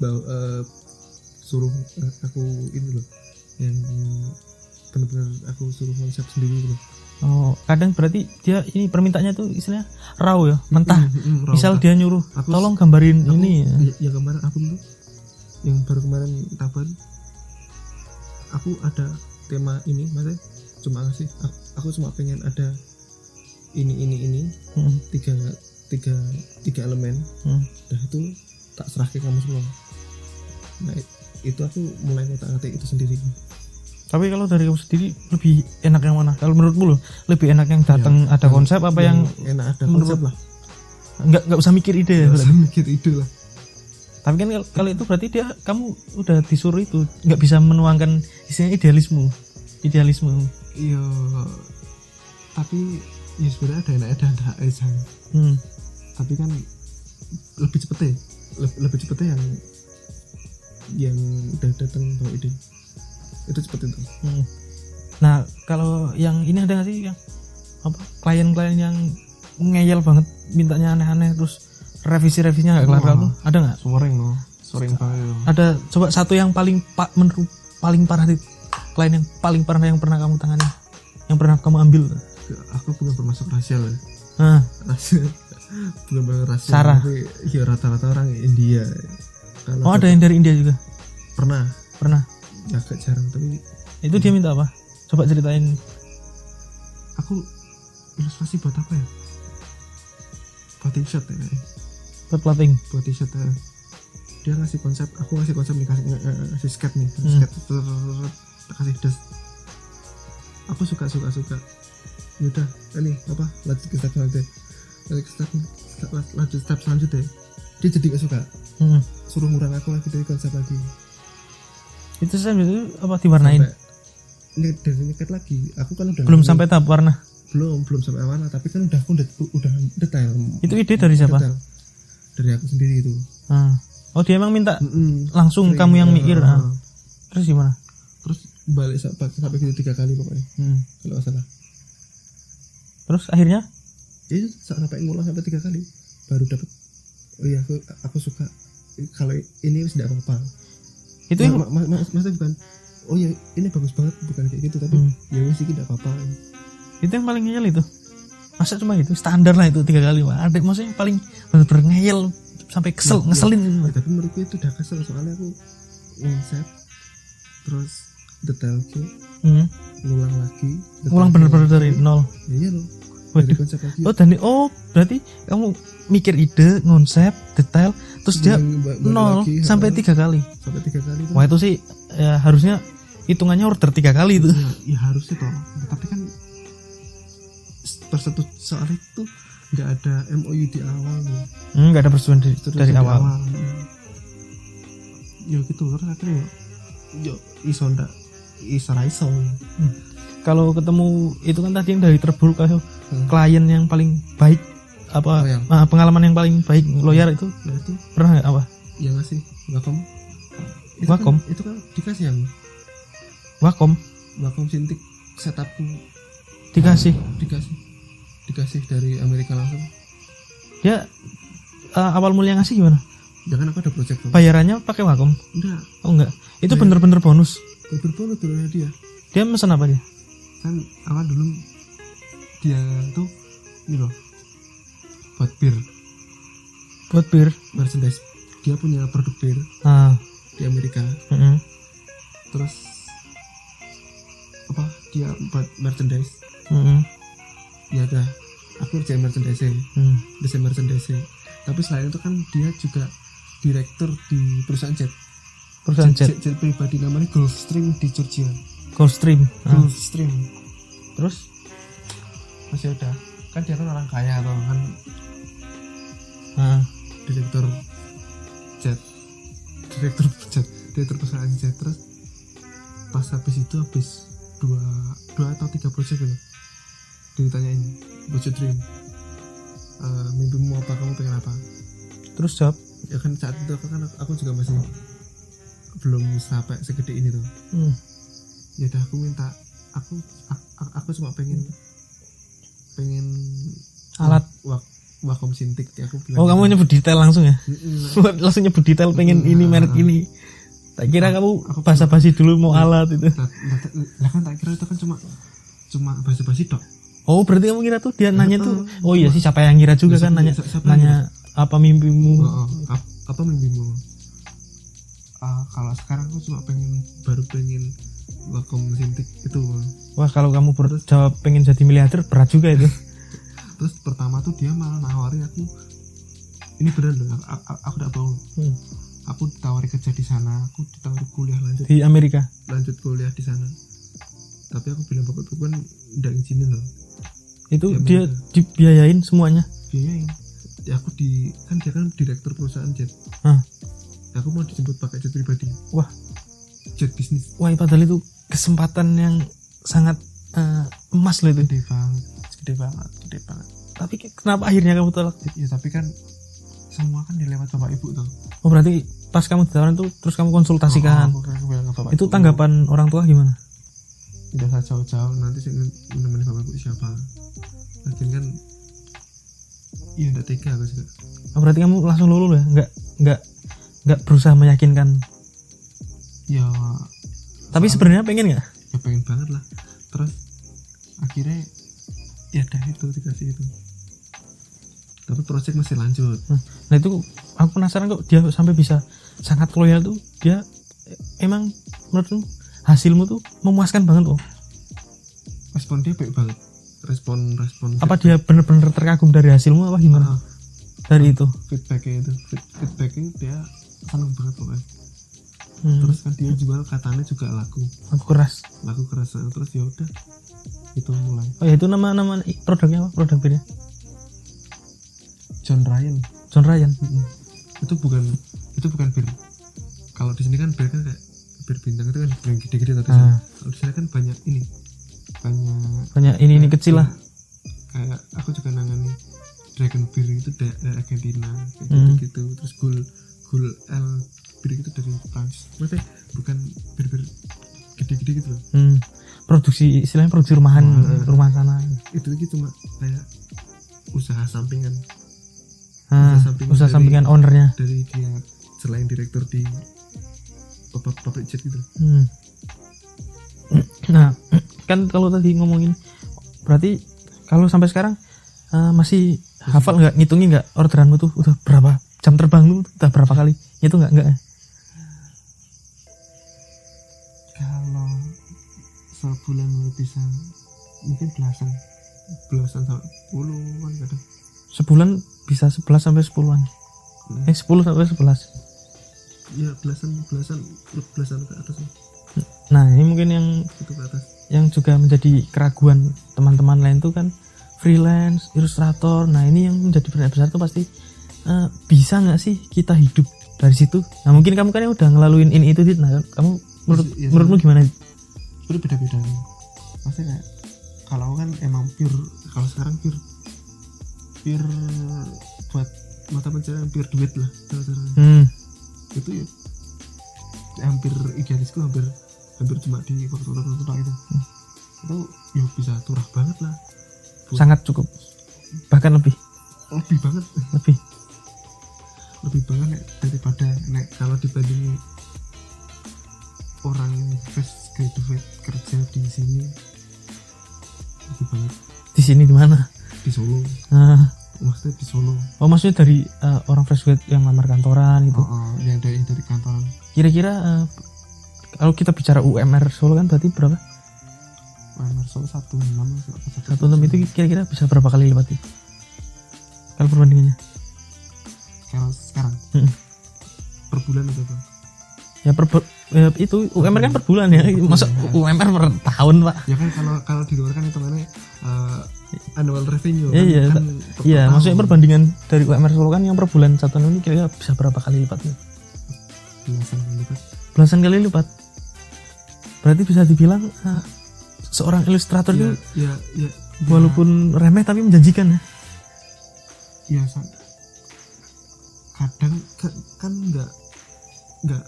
bawa eh, suruh eh, aku ini loh. Yang benar-benar aku suruh konsep sendiri gitu loh oh kadang berarti dia ini permintaannya tuh istilahnya raw ya mentah. Mm, mm, raw misal dia nyuruh Aku- tolong gambarin Aku- ini ya. ya, yang kemarin aku tuh yang baru kemarin taban aku ada tema ini maksudnya cuma ngasih aku, aku cuma pengen ada ini ini ini Mm, tiga tiga tiga elemen. Mm. dah itu tak serah ke kamu semua. Nah itu aku mulai ngotak ngatik itu sendiri tapi kalau dari kamu sendiri lebih enak yang mana? Kalau menurutmu loh lebih enak yang datang ada konsep apa yang enak ada menurut- konsep lah. Nggak nggak usah mikir ide. Ya Nggak usah mikir itu lah. Tapi kan kalau- itu berarti dia kamu udah disuruh itu nggak bisa menuangkan istilahnya idealisme. Idealisme. Iya tapi ya sebenarnya ada enak ada ada aja hmm. tapi kan lebih cepet ya lebih, lebih cepet ya yang yang udah datang bawa ide itu cepet itu Hmm. Nah, kalau yang ini ada nggak sih yang apa klien-klien yang ngeyel banget mintanya aneh-aneh terus revisi-revisinya nggak kelar-kelar Wah. tuh ada nggak? soreng loh soreng banget loh. Ada coba satu yang paling pak menurut paling parah di klien yang paling parah yang pernah kamu tangani, yang pernah kamu ambil. aku bukan bermasuk rasial ya Nah, rasial bukan bermasuk rasial Sarah. tapi ya rata-rata orang India kalau oh ada yang dari India juga pernah pernah. Agak jarang tapi Itu dia minta apa? Coba ceritain. aku ilustrasi buat apa ya? Buat t-shirt ya Buat plating. buat t-shirt ya dia ngasih konsep aku ngasih konsep nih kasih, nge- ngasih sketch nih. Hmm. ter- tak kasih das aku suka suka suka. Yaudah ini apa? Lanjut ke step selanjutnya. Lanjut ke step step- lanjut step selanjutnya. Dia jadi gak suka. Hmm. suruh ngurang aku lagi dari konsep lagi Itu saya itu apa diwarnain? Sampai- ini dari nyekat lagi aku kan udah Belum ngerti- sampai tahap warna. belum belum sampai mana tapi kan udah aku udah, udah detail Itu ide dari siapa? detail. dari aku sendiri itu Ah. Oh dia emang minta Mm-mm. langsung Sering, kamu yang ya, mikir. uh, ah. Terus gimana? terus balik sampai, sampai gitu tiga kali pokoknya Hmm. kalau salah Terus akhirnya ya itu sampai ngulang sampai tiga kali baru dapat oh iya aku aku suka kalau ini tidak apa-apa itu Ma- yang ma- ma- bukan oh ya ini bagus banget bukan kayak gitu tapi Hmm. ya wes ini tidak apa-apa. Itu yang paling ngeyel itu. Masa cuma gitu standar lah itu tiga kali Wah, ada maksudnya yang paling bener-bener ngeyel sampai kesel Ya, ngeselin. Ya. Ya, tapi menurutku itu udah kesel soalnya aku konsep terus detail Hmm. ngulang lagi ulang bener-bener dari nol. Ya, iya loh dari konsep lagi oh dan oh berarti kamu mikir ide konsep detail terus dia nol sampai tiga kali. Sampai tiga kali itu. Wah itu sih ya harusnya hitungannya order tiga kali itu. Ya, ya harusnya toh. Tapi kan tersentuh soal itu nggak ada MOU di awal hmm, nggak ada persetujuan dari, Terus dari di awal. ya gitu terus akhirnya ya yo iso ndak iso iso kalau ketemu itu kan tadi yang dari terburuk kayak Hmm. klien yang paling baik apa Oh, yang- ah, pengalaman yang paling baik lawyer itu nah itu pernah nggak apa? Ya ngasih wakom itu Wakom? kan, itu kan dikasih yang wakom wakom sintik setupku. Dikasih? Dikasih. Dikasih dari Amerika langsung. Dia eh, awal mulai ngasih gimana? Jangan aku ada project tuh. Bayarannya pakai wakom enggak. Oh enggak. Itu bener-bener bonus? Berbonus dulu dia. Dia mesen apa dia kan awal dulu dia tuh ini loh buat bir. Buat bir? Merchandise. Dia punya produk bir ah. di Amerika. Mm-mm. terus apa dia buat merchandise. Mm-mm. ya udah aku kerjain merchandise Hmm. desain merchandise tapi selain itu kan dia juga direktur di perusahaan jet. Perusahaan jet, jet. Jet, jet pribadi namanya Gulfstream di Georgia Gulfstream ah. Gulfstream terus? Masih udah kan dia kan orang kaya atau kan. Ah. direktur jet direktur jet direktur perusahaan jet terus pas habis itu habis dua dua atau tiga project gitu. Ditanyain what's your dream? Eh, mimpimu apa? Kamu pengen apa? Terus jawab? Ya kan saat itu aku kan aku juga masih belum sampai segede ini tuh hmm. Ya udah aku minta aku aku, aku cuma pengen pengen alat. wak wakom sintik ya aku bilang oh kamu nyebut detail langsung ya? Langsung nyebut detail pengen ini merek ini. Tak kira kamu Aku- basa-basi dulu mau alat itu. lah, lah- lah kan tak kira itu kan cuma cuma basa-basi dok. Oh berarti kamu kira tuh dia nanya tuh? oh iya sih siapa yang ngira juga Ya, kan nanya siapa- nanya apa mimpimu? Oh, oh. Ap- apa mimpimu? Ah, kalau sekarang aku cuma pengen baru pengen itu. Wah kalau kamu berjawab pengen jadi miliarder berat juga itu. Terus pertama tuh dia malah nawarin aku ini bener loh aku, aku, aku tidak bohong. Hmm. aku ditawari kerja di sana aku ditawari kuliah lanjut. Di Amerika? Lanjut kuliah di sana. Tapi aku bilang bapak ibu kan tidak izinin loh. Itu Di dia dibiayain semuanya? Biayain ya aku di kan dia kan direktur perusahaan jet. Hah. Ya, aku mau dijemput pakai jet pribadi. Wah jet bisnis. Wah padahal itu kesempatan yang sangat eh, emas loh itu. Gede banget. Gede banget gede banget. Tapi kenapa akhirnya kamu tolak? Ya tapi kan semua kan dilewat bapak ibu tuh. Oh berarti pas kamu ditawarin tuh terus kamu konsultasikan? Oh, bapak itu ibu, tanggapan orang tua gimana? Tidak usah jauh-jauh nanti saya menemani bapak ibu siapa. Akhirnya kan iya udah tega aku juga. Oh, berarti kamu langsung lulu ya? Nggak nggak nggak berusaha meyakinkan ya tapi sebenarnya pengen nggak? ya pengen banget lah. Terus akhirnya ya dah itu dikasih itu. Tapi project masih lanjut. Nah itu aku penasaran kok dia sampai bisa sangat loyal tuh. Dia emang menurutmu hasilmu tuh memuaskan banget loh. Respon dia baik banget. Respon respon apa dia bener-bener terkagum dari hasilmu apa gimana? Ah, dari itu? Feedbacknya itu Feed- feedbacknya dia seneng banget pokoknya Hmm, terus kan dia jual katanya juga laku aku keras. Laku kerasan terus ya udah itu mulai. Oh ya itu nama nama produknya apa? Produk birnya John Ryan. John Ryan? Mm-mm. itu bukan itu bukan bir. Kalau di sini kan bir kan kayak bir bintang itu kan bir yang gede-gede tadi. Ah. kalau di sana kan banyak ini. Banyak banyak ini ini kecil lah. Kayak aku juga nangani Dragon Beer itu dari Argentina kayak Hmm. gitu, gitu terus Gul Gul L bir itu dari Prancis. Maksudnya bukan bir bir gede-gede gitu loh. Hmm, produksi istilahnya produksi rumahan Hmm. rumah sana. Itu lagi cuma kayak usaha sampingan. Nah, sampingan usaha dari- sampingan ownernya. dari dia selain direktur di pabrik jet gitu Hmm. Nah, kan kalau tadi ngomongin berarti kalau sampai sekarang eh, masih hafal nggak? Ngitungin nggak orderanmu tuh? Udah berapa jam terbang lu udah berapa kali? Itu nggak? Nggak sebulan bisa. Mungkin belasan. Belasan sampai puluhan kadang. Sebulan bisa 11 sampai 10-an Hmm. eh 10 sampai 11 ya belasan belasan belasan ke atas. Nah ini mungkin yang itu ke atas. yang juga menjadi keraguan teman-teman lain tuh kan. Freelance ilustrator. Nah ini yang menjadi pertanyaan besar tuh pasti eh, bisa nggak sih kita hidup dari situ? Nah mungkin kamu kan yang udah ngelaluin ini itu Dit. nah kamu menurut iya, menurutmu gimana itu beda beda pasti kayak kalau kan emang pure kalau sekarang pure pure buat mata pencarian pure duit lah cara-caranya. hmm. itu ya hampir idealisku hampir hampir cuma di waktu-waktu itu. Itu ya bisa turah banget lah. Sangat cukup. Bahkan lebih. Lebih banget. Lebih. Lebih banget nek, daripada nek kalau dibandingin orang fresh graduate kerja di sini. Lebih banget di sini di mana? Di Solo. Nah, maksudnya di Solo. Oh maksudnya dari eh, orang fresh grade yang lamar kantoran gitu? Oh, oh, yang dari dari kantoran. Kira-kira eh, kalau kita bicara UMR Solo kan berarti berapa? UMR Solo satu enam satu enam itu kira-kira bisa berapa kali lipat itu? Kalau perbandingannya? Sekarang sekarang? Hmm. per bulan atau apa? Ya per bu- ya itu UMR kan per bulan ya? Masa UMR per tahun pak. Ya kan kalau kalau di luar kan hitungannya uh, annual revenue Iya, kan, iya, kan tak- per iya tahun. maksudnya perbandingan dari UMR Solo kan yang per bulan satu ini kira-kira bisa berapa kali lipat nih? belasan kali lipat. Belasan kali lipat. Berarti bisa dibilang ah, seorang ilustrator ya, itu ya ya. walaupun remeh tapi menjanjikan ya? Ya sa- kadang ka- kan nggak nggak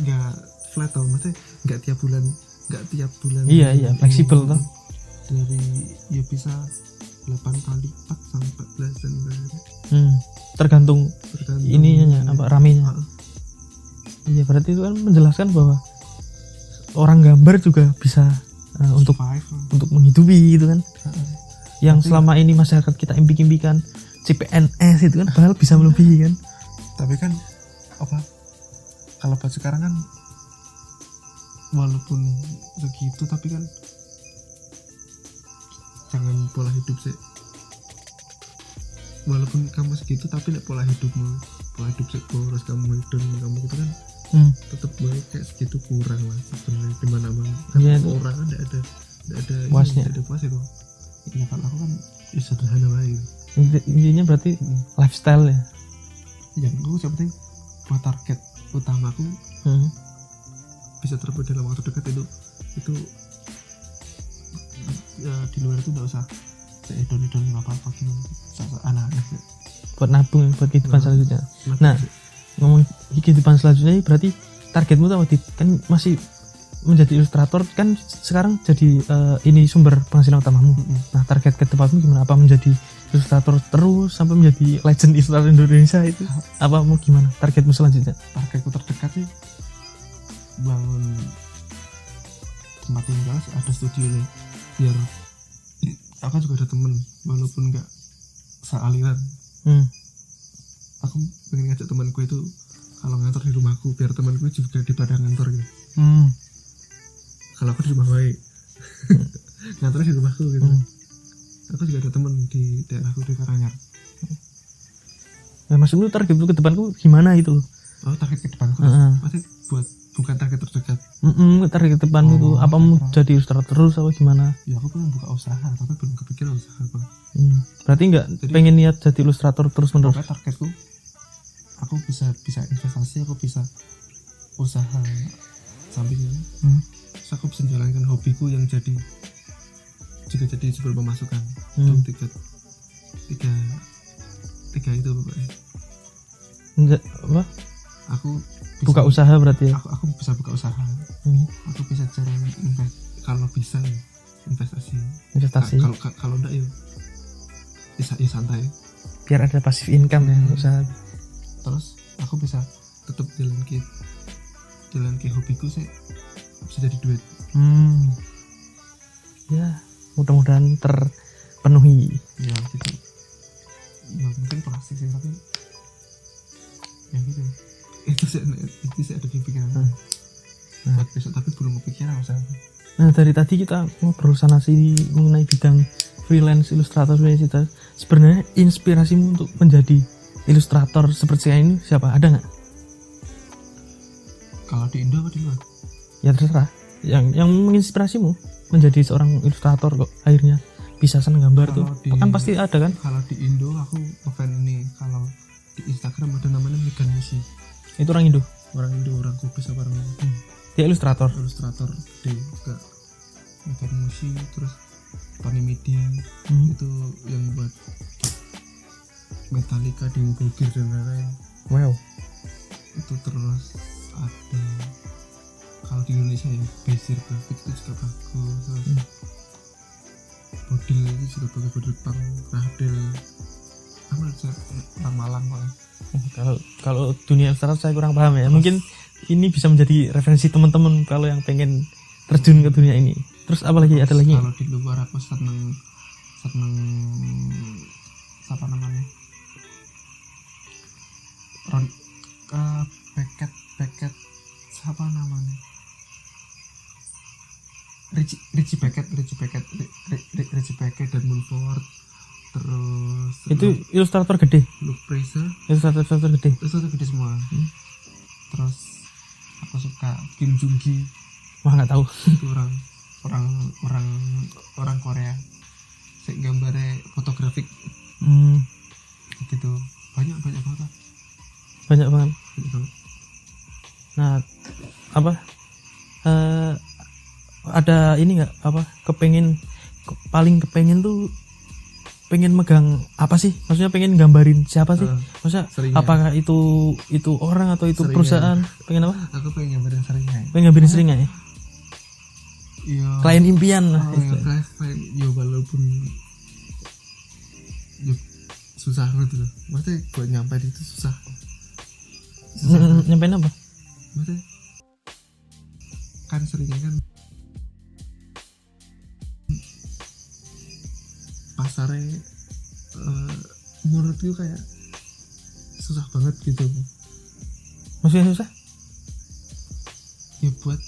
nggak flat tau maksudnya nggak tiap bulan nggak tiap bulan Iya, iya, fleksibel toh. dari ya bisa 8 kali lipat sampai 14 dan lain-lain. hmm, tergantung Tergantung- ininya apa ramenya Ah, iya berarti itu kan menjelaskan bahwa orang gambar juga bisa eh, untuk survive. untuk menghidupi gitu kan. Ah, yang Tapi- selama ini masyarakat kita impik-impikan CPNS itu kan padahal bisa melebihi kan. Tapi kan apa kalau buat sekarang kan walaupun segitu tapi kan jangan pola hidup sih walaupun kamu segitu tapi nek pola hidupmu pola hidup sih boros kamu hedon kamu gitu kan hmm. tetap baik kayak segitu kurang lah sebenarnya di mana mana kan itu. orang kan tidak ada tidak ada Puasnya. tidak ada puas itu ya kalau aku kan ya sederhana Inti- intinya berarti lifestyle ya yang aku yang penting buat target utamaku hmm. Bisa terbuat dalam waktu dekat itu itu ya, di luar itu nggak usah kayak hedon hedon apa apa gimana Sok-sok anak-anak buat nabung buat kehidupan Nah. selanjutnya. Nah. ngomong kehidupan selanjutnya berarti targetmu tuh apa Dit? kan masih menjadi ilustrator kan sekarang jadi eh, ini sumber penghasilan utamamu. Mm-mm. nah target ke depanmu gimana? Apa menjadi ilustrator terus sampai menjadi legend ilustrator Indonesia itu? Apa mau gimana targetmu selanjutnya? Targetku terdekat sih bangun tempat tinggal sih, ada studio nih biar aku juga ada temen walaupun nggak sealiran. Hmm. aku pengen ngajak temanku itu kalau ngantor di rumahku biar temanku juga di padang ngantor gitu. Hmm. kalau aku di rumah baik. Ngantornya di rumahku gitu. Hmm. aku juga ada temen di daerahku di Karanganyar. Nah, maksudku targetmu ke depanku gimana itu? Loh oh target ke depan aku Heeh. pasti buat bukan target terdekat. Mm-mm, target ke depanmu tuh Oh, apa mau target. jadi ilustrator terus apa gimana? Ya aku pengen buka usaha tapi belum kepikiran usaha apa. Hmm. berarti nggak pengen niat jadi ilustrator terus menerus? targetku aku bisa bisa investasi aku bisa usaha sampingan Hmm. terus aku bisa menjalankan hobiku yang jadi juga jadi sumber pemasukan. Hmm. itu tiga tiga tiga itu Nggak- apa? Aku bisa, buka usaha berarti ya? Aku aku bisa buka usaha. Hmm. aku bisa jalan invest kalau bisa ya investasi. Investasi. Ka- kalau ka- kalau enggak ya bisa ya santai. Biar ada pasif income ya Hmm. usaha. Terus aku bisa tetap jalan ke jalan ke hobiku sih bisa jadi duit. Hmm. ya mudah-mudahan terpenuhi. Ya gitu. Ya mungkin plastik sih tapi itu sih itu sih ada di pikiran. Nah. buat besok tapi belum kepikiran apa. nah dari tadi kita ngobrol sana sini mengenai bidang freelance ilustrator freelance sebenarnya inspirasimu untuk menjadi ilustrator seperti saya ini siapa? Ada nggak? Kalau di Indo apa di luar? Ya terserah. Yang yang menginspirasimu menjadi seorang ilustrator kok akhirnya bisa seneng gambar tuh. Kalau di- kan pasti ada kan? kalau di Indo aku ngefan ini. Kalau di Instagram ada namanya Megan Musi itu orang Indo. Orang Indo orang Kudus apa orang dia ilustrator. Ilustrator gede juga Megan Musi terus Tony Media. Hmm. itu yang buat Metallica Dewi Bogir dan lain-lain. Wow. Itu terus ada kalau di Indonesia ya Basir Graphic itu juga bagus terus Hmm. Bodil itu juga bagus Bodil Pang Rahdel apa orang Malang kok kalau kalau dunia ilustrator saya kurang paham ya. Mungkin ini bisa menjadi referensi teman-teman kalau yang pengen terjun ke dunia ini. Terus apa lagi? Ada lagi? Kalau di luar aku seneng seneng apa namanya? Ron uh, Beckett Beckett siapa namanya? Richie Richie Beckett Richie Beckett Ri- Ri- Ri- Richie Beckett dan Mulford terus itu ilustrator gede. Luke Fraser ilustrator ilustrator gede. Itu gede semua. Hmm. terus aku suka Kim Jung Gi wah nggak tahu. Itu orang orang orang orang Korea. Sih gambarnya fotografik hmm, gitu. Banyak banyak banget banyak banget. Banget. Nah apa? Eh ada ini nggak? Apa? Kepengen ke- paling kepengen tuh pengen megang apa sih? Maksudnya pengen gambarin siapa sih? Eh, maksudnya apakah itu itu orang atau itu perusahaan? Pengen apa? Aku pengen gambarin seringnya pengen gambarin sering nggak ya? Iya. Klien impian. Lah oh, ya, klien klien. Ya walaupun ya, susah gitu loh. Maksudnya buat nyampe itu susah. Susah. Nyampein apa? Maksudnya kan seringnya kan pasarnya eh, menurutku kayak susah banget gitu. Maksudnya susah? Ya buat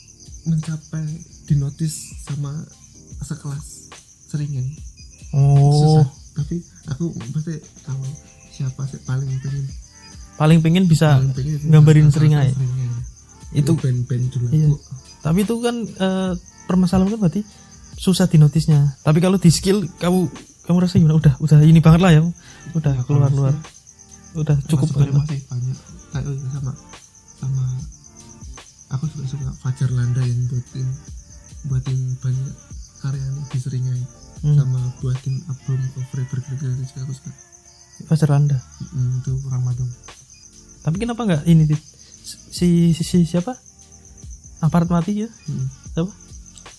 mencapai dinotis sama sekelas seringnya oh. Susah. Tapi aku pasti kalau siapa sih paling pengen. Paling pengen bisa paling pengen gambarin seringnya ya? itu band-band dulu Iya. tapi itu kan eh, permasalahan kan berarti susah di notisnya tapi kalau di skill kamu kamu rasa gimana? Udah udah ini banget lah ya. Udah Ya, keluar keluar udah cukup banget. Masih banyak. Kayak sama sama aku juga suka Fajar Landa yang buatin buatin banyak karya di seringai. Hmm. sama buatin album cover bergerak itu juga aku suka. Fajar Landa? Mm, itu orang Madung tapi kenapa nggak ini Dit? si, si, si siapa? Aparat mati ya? Mm. siapa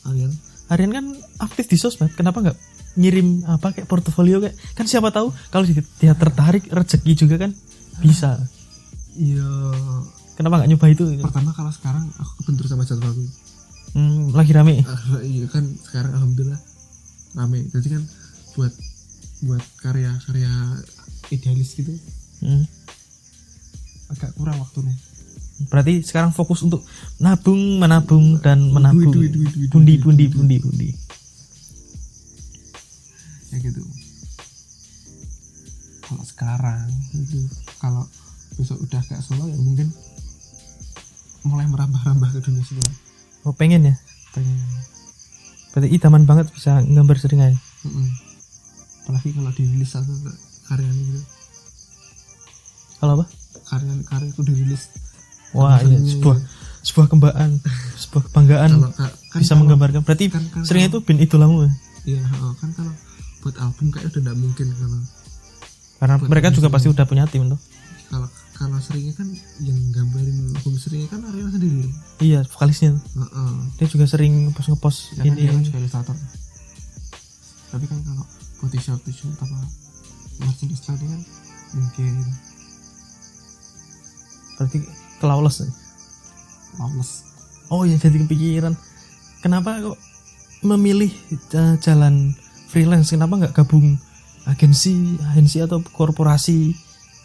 Aryan Aryan kan aktif di sosmed. Kenapa nggak ngirim apa kayak portofolio kayak kan siapa tahu kalau dia, dia tertarik rezeki juga kan bisa. Iya. Kenapa nggak nyoba itu? Pertama kalau sekarang aku kebentur sama jadwalku. Hmm, lagi rame? Ah, iya kan sekarang alhamdulillah rame. Jadi kan buat buat karya-karya idealis gitu. Hmm. agak kurang waktunya. Berarti sekarang fokus untuk nabung, menabung dan menabung. Pundi, pundi, duit, pundi, pundi. Ya gitu kalau sekarang itu kalau besok udah gak solo ya mungkin mulai merambah-rambah ke dunia solo Oh pengen ya? pengen Berarti idaman banget bisa gambar sering aja. Mm-mm. apalagi kalau dirilis satu karyanya gitu Kalau apa? karya karya itu dirilis Wah, iya, sebuah sebuah kebanggaan, sebuah kebanggaan kalau ka- kan bisa kalau- menggambarkan. Berarti kan, kan sering itu bin idolamu ya? iya kan kalau buat album kayak udah nggak mungkin kalau Karena mereka juga pasti udah punya tim tuh. kalau kalau seringnya kan yang gambarin album seringnya kan Arya sendiri Iya, vokalisnya. tuh. Heeh. Dia juga sering ngepost ngepost ya kan dia kan ini. juga ilustrator tapi kan kalau buat t-shirt t-shirt apa merchandise tadi kan mungkin Berarti kelaules. ya? lawless Oh iya, jadi kepikiran. Kenapa kok memilih eh, jalan freelance? Kenapa nggak gabung agensi, agensi atau korporasi?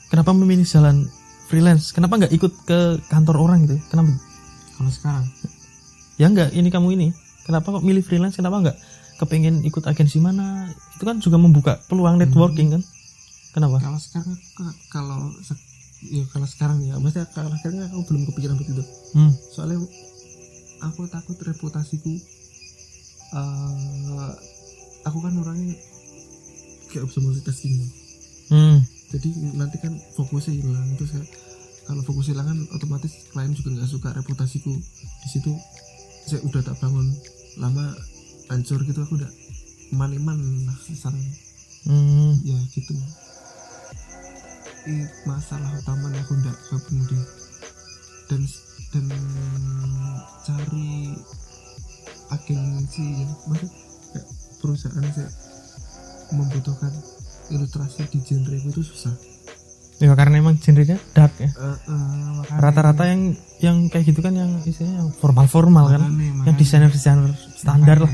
Kenapa memilih jalan freelance? Kenapa nggak ikut ke kantor orang gitu? Kenapa? kalau sekarang Ya nggak, ini kamu ini. Kenapa kok milih freelance? Kenapa nggak kepengen ikut agensi mana? Itu kan juga membuka peluang networking kan? Kenapa? kalau sekarang kalau se- ya kalau sekarang ya maksudnya kalau sekarang aku belum kepikiran begitu Hmm. soalnya aku takut reputasiku eh aku kan orangnya kayak bisa multitasking Hmm. jadi nanti kan fokusnya hilang. Terus kayak kalau fokus hilang kan otomatis klien juga nggak suka reputasiku. Di situ saya udah tak bangun lama hancur gitu. Aku udah iman-iman lah saran Hmm. ya gitu. Masalah utamanya aku nggak gabung di dan dan cari agensi yang maksud perusahaan saya membutuhkan ilustrasi di genre itu susah. Ya karena emang genrenya dark ya. Eh, makanya- Rata-rata yang yang kayak gitu kan yang istilahnya yang formal-formal kan. makanya- yang makanya- desainer-desainer standar lah.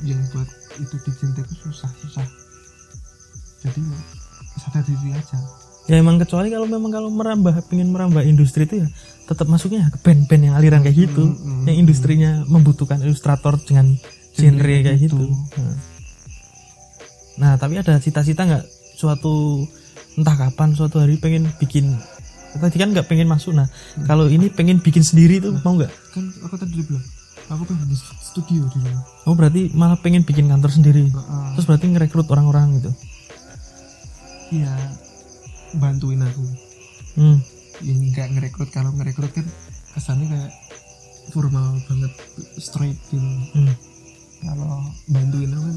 yang buat itu di genre itu susah susah. Jadi sadar diri aja. Ya emang kecuali kalau memang kalau merambah pengen merambah industri itu ya tetap masuknya ke band-band yang aliran kayak gitu, Hmm, hmm, yang industrinya membutuhkan ilustrator dengan genre kayak gitu. gitu. Nah. Nah, tapi ada cita-cita nggak suatu entah kapan suatu hari pengen bikin tadi kan nggak pengen masuk nah kalau ini pengen bikin sendiri tuh mau nggak kan aku tadi udah bilang aku pengen bikin studio di rumah oh berarti malah pengen bikin kantor sendiri Heeh. terus berarti ngerekrut orang-orang gitu iya bantuin aku hmm. yang nggak ngerekrut kalau ngerekrut kan kesannya kayak formal banget straight gitu Hmm. Kalau bantuin kan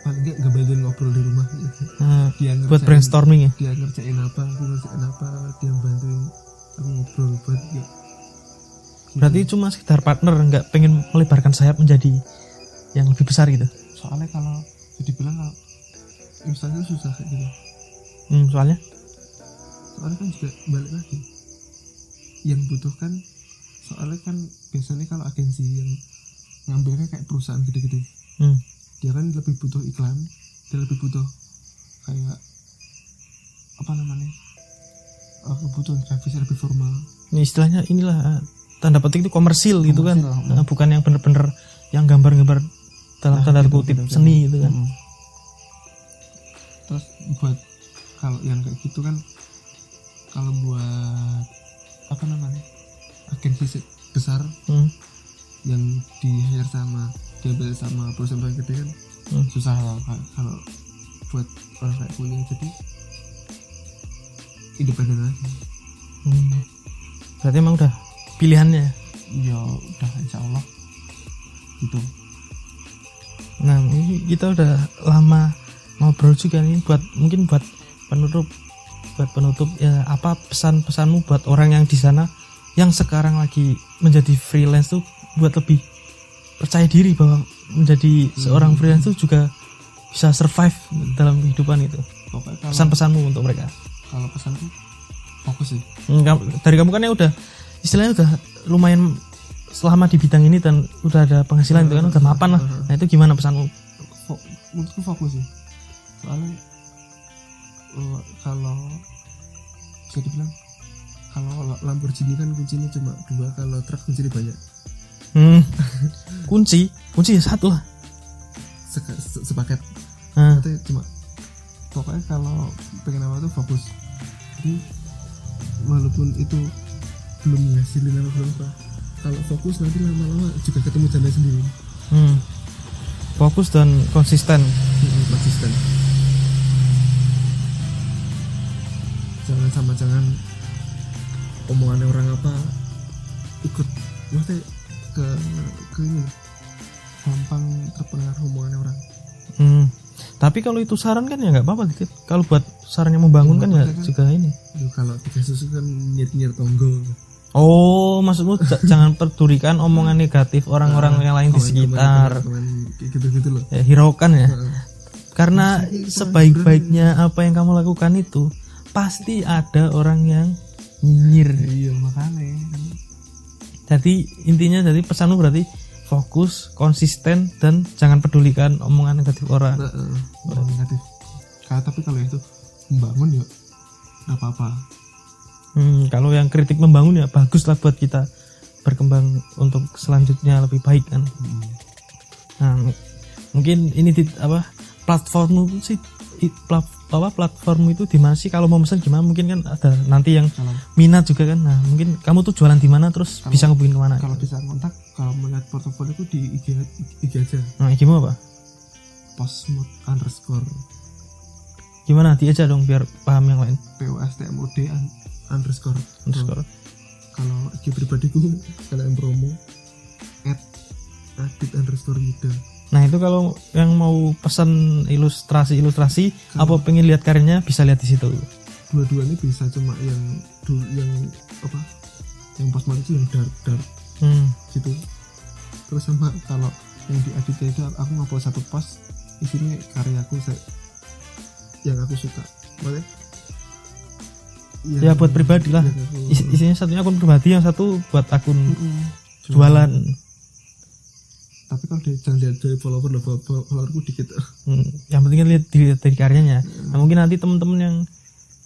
paling nggak nggak bantuin ngobrol di rumah gitu. Nah, dia buat ngerjain brainstorming ya? dia ngerjain apa aku ngerjain apa dia bantuin aku ngobrol buat ya berarti cuma sekedar partner nggak pengen melebarkan sayap menjadi yang lebih besar gitu? Soalnya kalau jadi bilang kalau misalnya susah kayak gitu hmm, soalnya? Soalnya kan juga balik lagi. Yang butuhkan soalnya kan biasanya kalau agensi yang ngambilnya kayak perusahaan gede-gede hmm. dia kan lebih butuh iklan dia lebih butuh kayak apa namanya uh, kebutuhan grafis lebih formal ini istilahnya inilah eh, tanda petik itu komersil gitu kan Komersil, Nah, bukan yang bener-bener yang gambar-gambar dalam Nah, tanda kutip gitu, gitu. seni gitu kan Mm. terus buat kalau yang kayak gitu kan kalau buat apa namanya agensi besar hmm. Yang di hire sama diambil sama perusahaan gede kan Hmm. susah lah Ka- kalau buat orang kayak kuliah jadi independen aja. Hmm. berarti emang udah pilihannya? Ya udah insya Allah. Gitu. Nah ini kita udah lama ngobrol juga nih buat mungkin buat penutup buat penutup ya apa pesan-pesanmu buat orang yang di sana yang sekarang lagi menjadi freelance tuh buat lebih percaya diri bahwa menjadi seorang freelance tuh juga bisa survive dalam kehidupan itu. Pesan-pesanmu untuk mereka. Kalau pesan tuh fokus sih. Hmm, dari kamu kan ya udah istilahnya udah lumayan selama di bidang ini dan udah ada penghasilan itu kan udah mapan lah. Nah itu gimana pesanmu? Fo- menurutku fokus sih. Soalnya eh, kalau bisa dibilang kalau Lamborghini kan kuncinya cuma dua kalau truk kuncinya banyak hmm. kunci. Kunci satu lah. Seka- se- sepaket. Berarti cuma pokoknya kalau pengen apa tuh fokus. Jadi walaupun itu belum ngasilin apa belum apa kalau fokus nanti lama-lama juga ketemu jalan sendiri. Hmm. fokus dan konsisten. Hmm, konsisten. Jangan sama jangan omongannya orang apa ikut. Maksudnya ke ke ini gampang terpengaruh omongannya orang. Hmm. tapi kalau itu saran kan ya nggak apa-apa gitu kalau buat sarannya membangun Ya, kan ya kan. juga ini. Duh, kalau tiga susu kan nyir nyir tonggo. Oh maksudmu jangan pedulikan omongan negatif orang-orang yang lain di sekitar. gitu-gitu loh. Ya, hiraukan ya. Karena sebaik-baiknya apa yang kamu lakukan itu pasti ada orang yang nyinyir. Iya makanya. kan jadi intinya jadi pesanmu berarti fokus konsisten dan jangan pedulikan omongan negatif orang. Heeh. Orang negatif. Kayak tapi kalau itu membangun ya nggak apa-apa. Hmm, kalau yang kritik membangun ya bagus lah buat kita berkembang untuk selanjutnya lebih baik kan. Hmm. nah mungkin ini di, apa platformmu sih i- plat- apa platform itu di mana sih? Kalau mau pesan gimana? Mungkin kan ada nanti yang kalau minat juga kan. Nah mungkin kamu tuh jualan di mana terus Kalau- bisa ngubungin ke mana? kalau bisa kontak kalau melihat portofolio itu di IG, IG aja. Nah gimana apa? Postmod underscore. Gimana? Di aja dong biar paham yang lain. POSTMOD un- underscore. Underscore. Kalau IG pribadiku kalian promo at adit underscore yuda nah itu kalau yang mau pesan ilustrasi ilustrasi Kalau- apa pengen lihat karyanya bisa lihat di situ. Dua-duanya bisa cuma yang dulu yang apa? Yang postmod itu yang dark dark. Hmm. gitu. Terus sama kalau yang di Aditya itu aku ngepost satu post isinya karyaku saya yang aku suka. Maksudnya, Ya, buat pribadi lah. Is- isinya satunya akun pribadi yang satu buat akun Mm-mm. jualan tapi kalau dia jangan lihat dari follower follower- followerku dikit. Hmm, yang penting kan lihat dilihat dari karyanya. Nah mungkin nanti teman-teman yang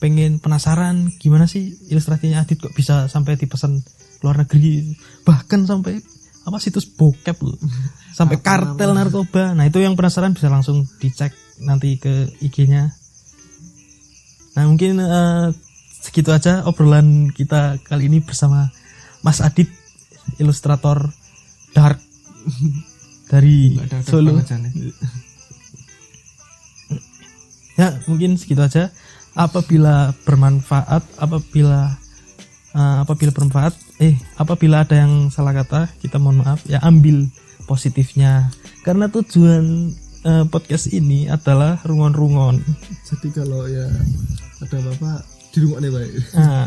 pengen penasaran gimana sih ilustrasinya Adit kok bisa sampai dipesan luar negeri? Bahkan sampai apa situs bokep loh. Sampai Apa kartel namanya? narkoba. Nah itu yang penasaran bisa langsung dicek nanti ke IG-nya nah mungkin eh, segitu aja obrolan kita kali ini bersama Mas Adit ilustrator dark dari Nggak Solo. ya. mungkin segitu aja. Apabila bermanfaat apabila eh, apabila bermanfaat eh apabila ada yang salah kata kita mohon maaf. Ya ambil positifnya. Karena tujuan eh, podcast ini adalah rungon-rungon. Jadi kalau ya ada apa-apa di rumah nih baik nah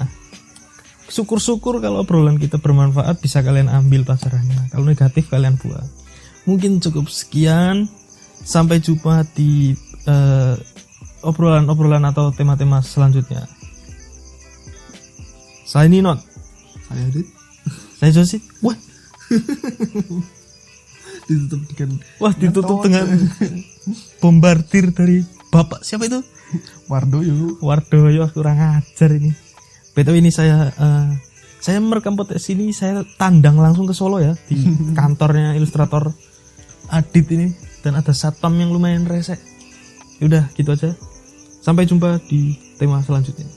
syukur-syukur kalau obrolan kita bermanfaat bisa kalian ambil pasarannya kalau negatif kalian buang mungkin cukup sekian. Sampai jumpa di eh, obrolan-obrolan atau tema-tema selanjutnya. Saya Ninot. Saya Adit saya Josit wah. Ditutup dengan wah ditutup dengan bombardir dari bapak. Siapa itu? Wardo yuk Wardoyo kurang ajar ini. Btw ini saya eh, saya merekam podcast ini saya tandang langsung ke Solo ya di kantornya ilustrator Adit ini dan ada satpam yang lumayan resek. Udah gitu aja. Sampai jumpa di tema selanjutnya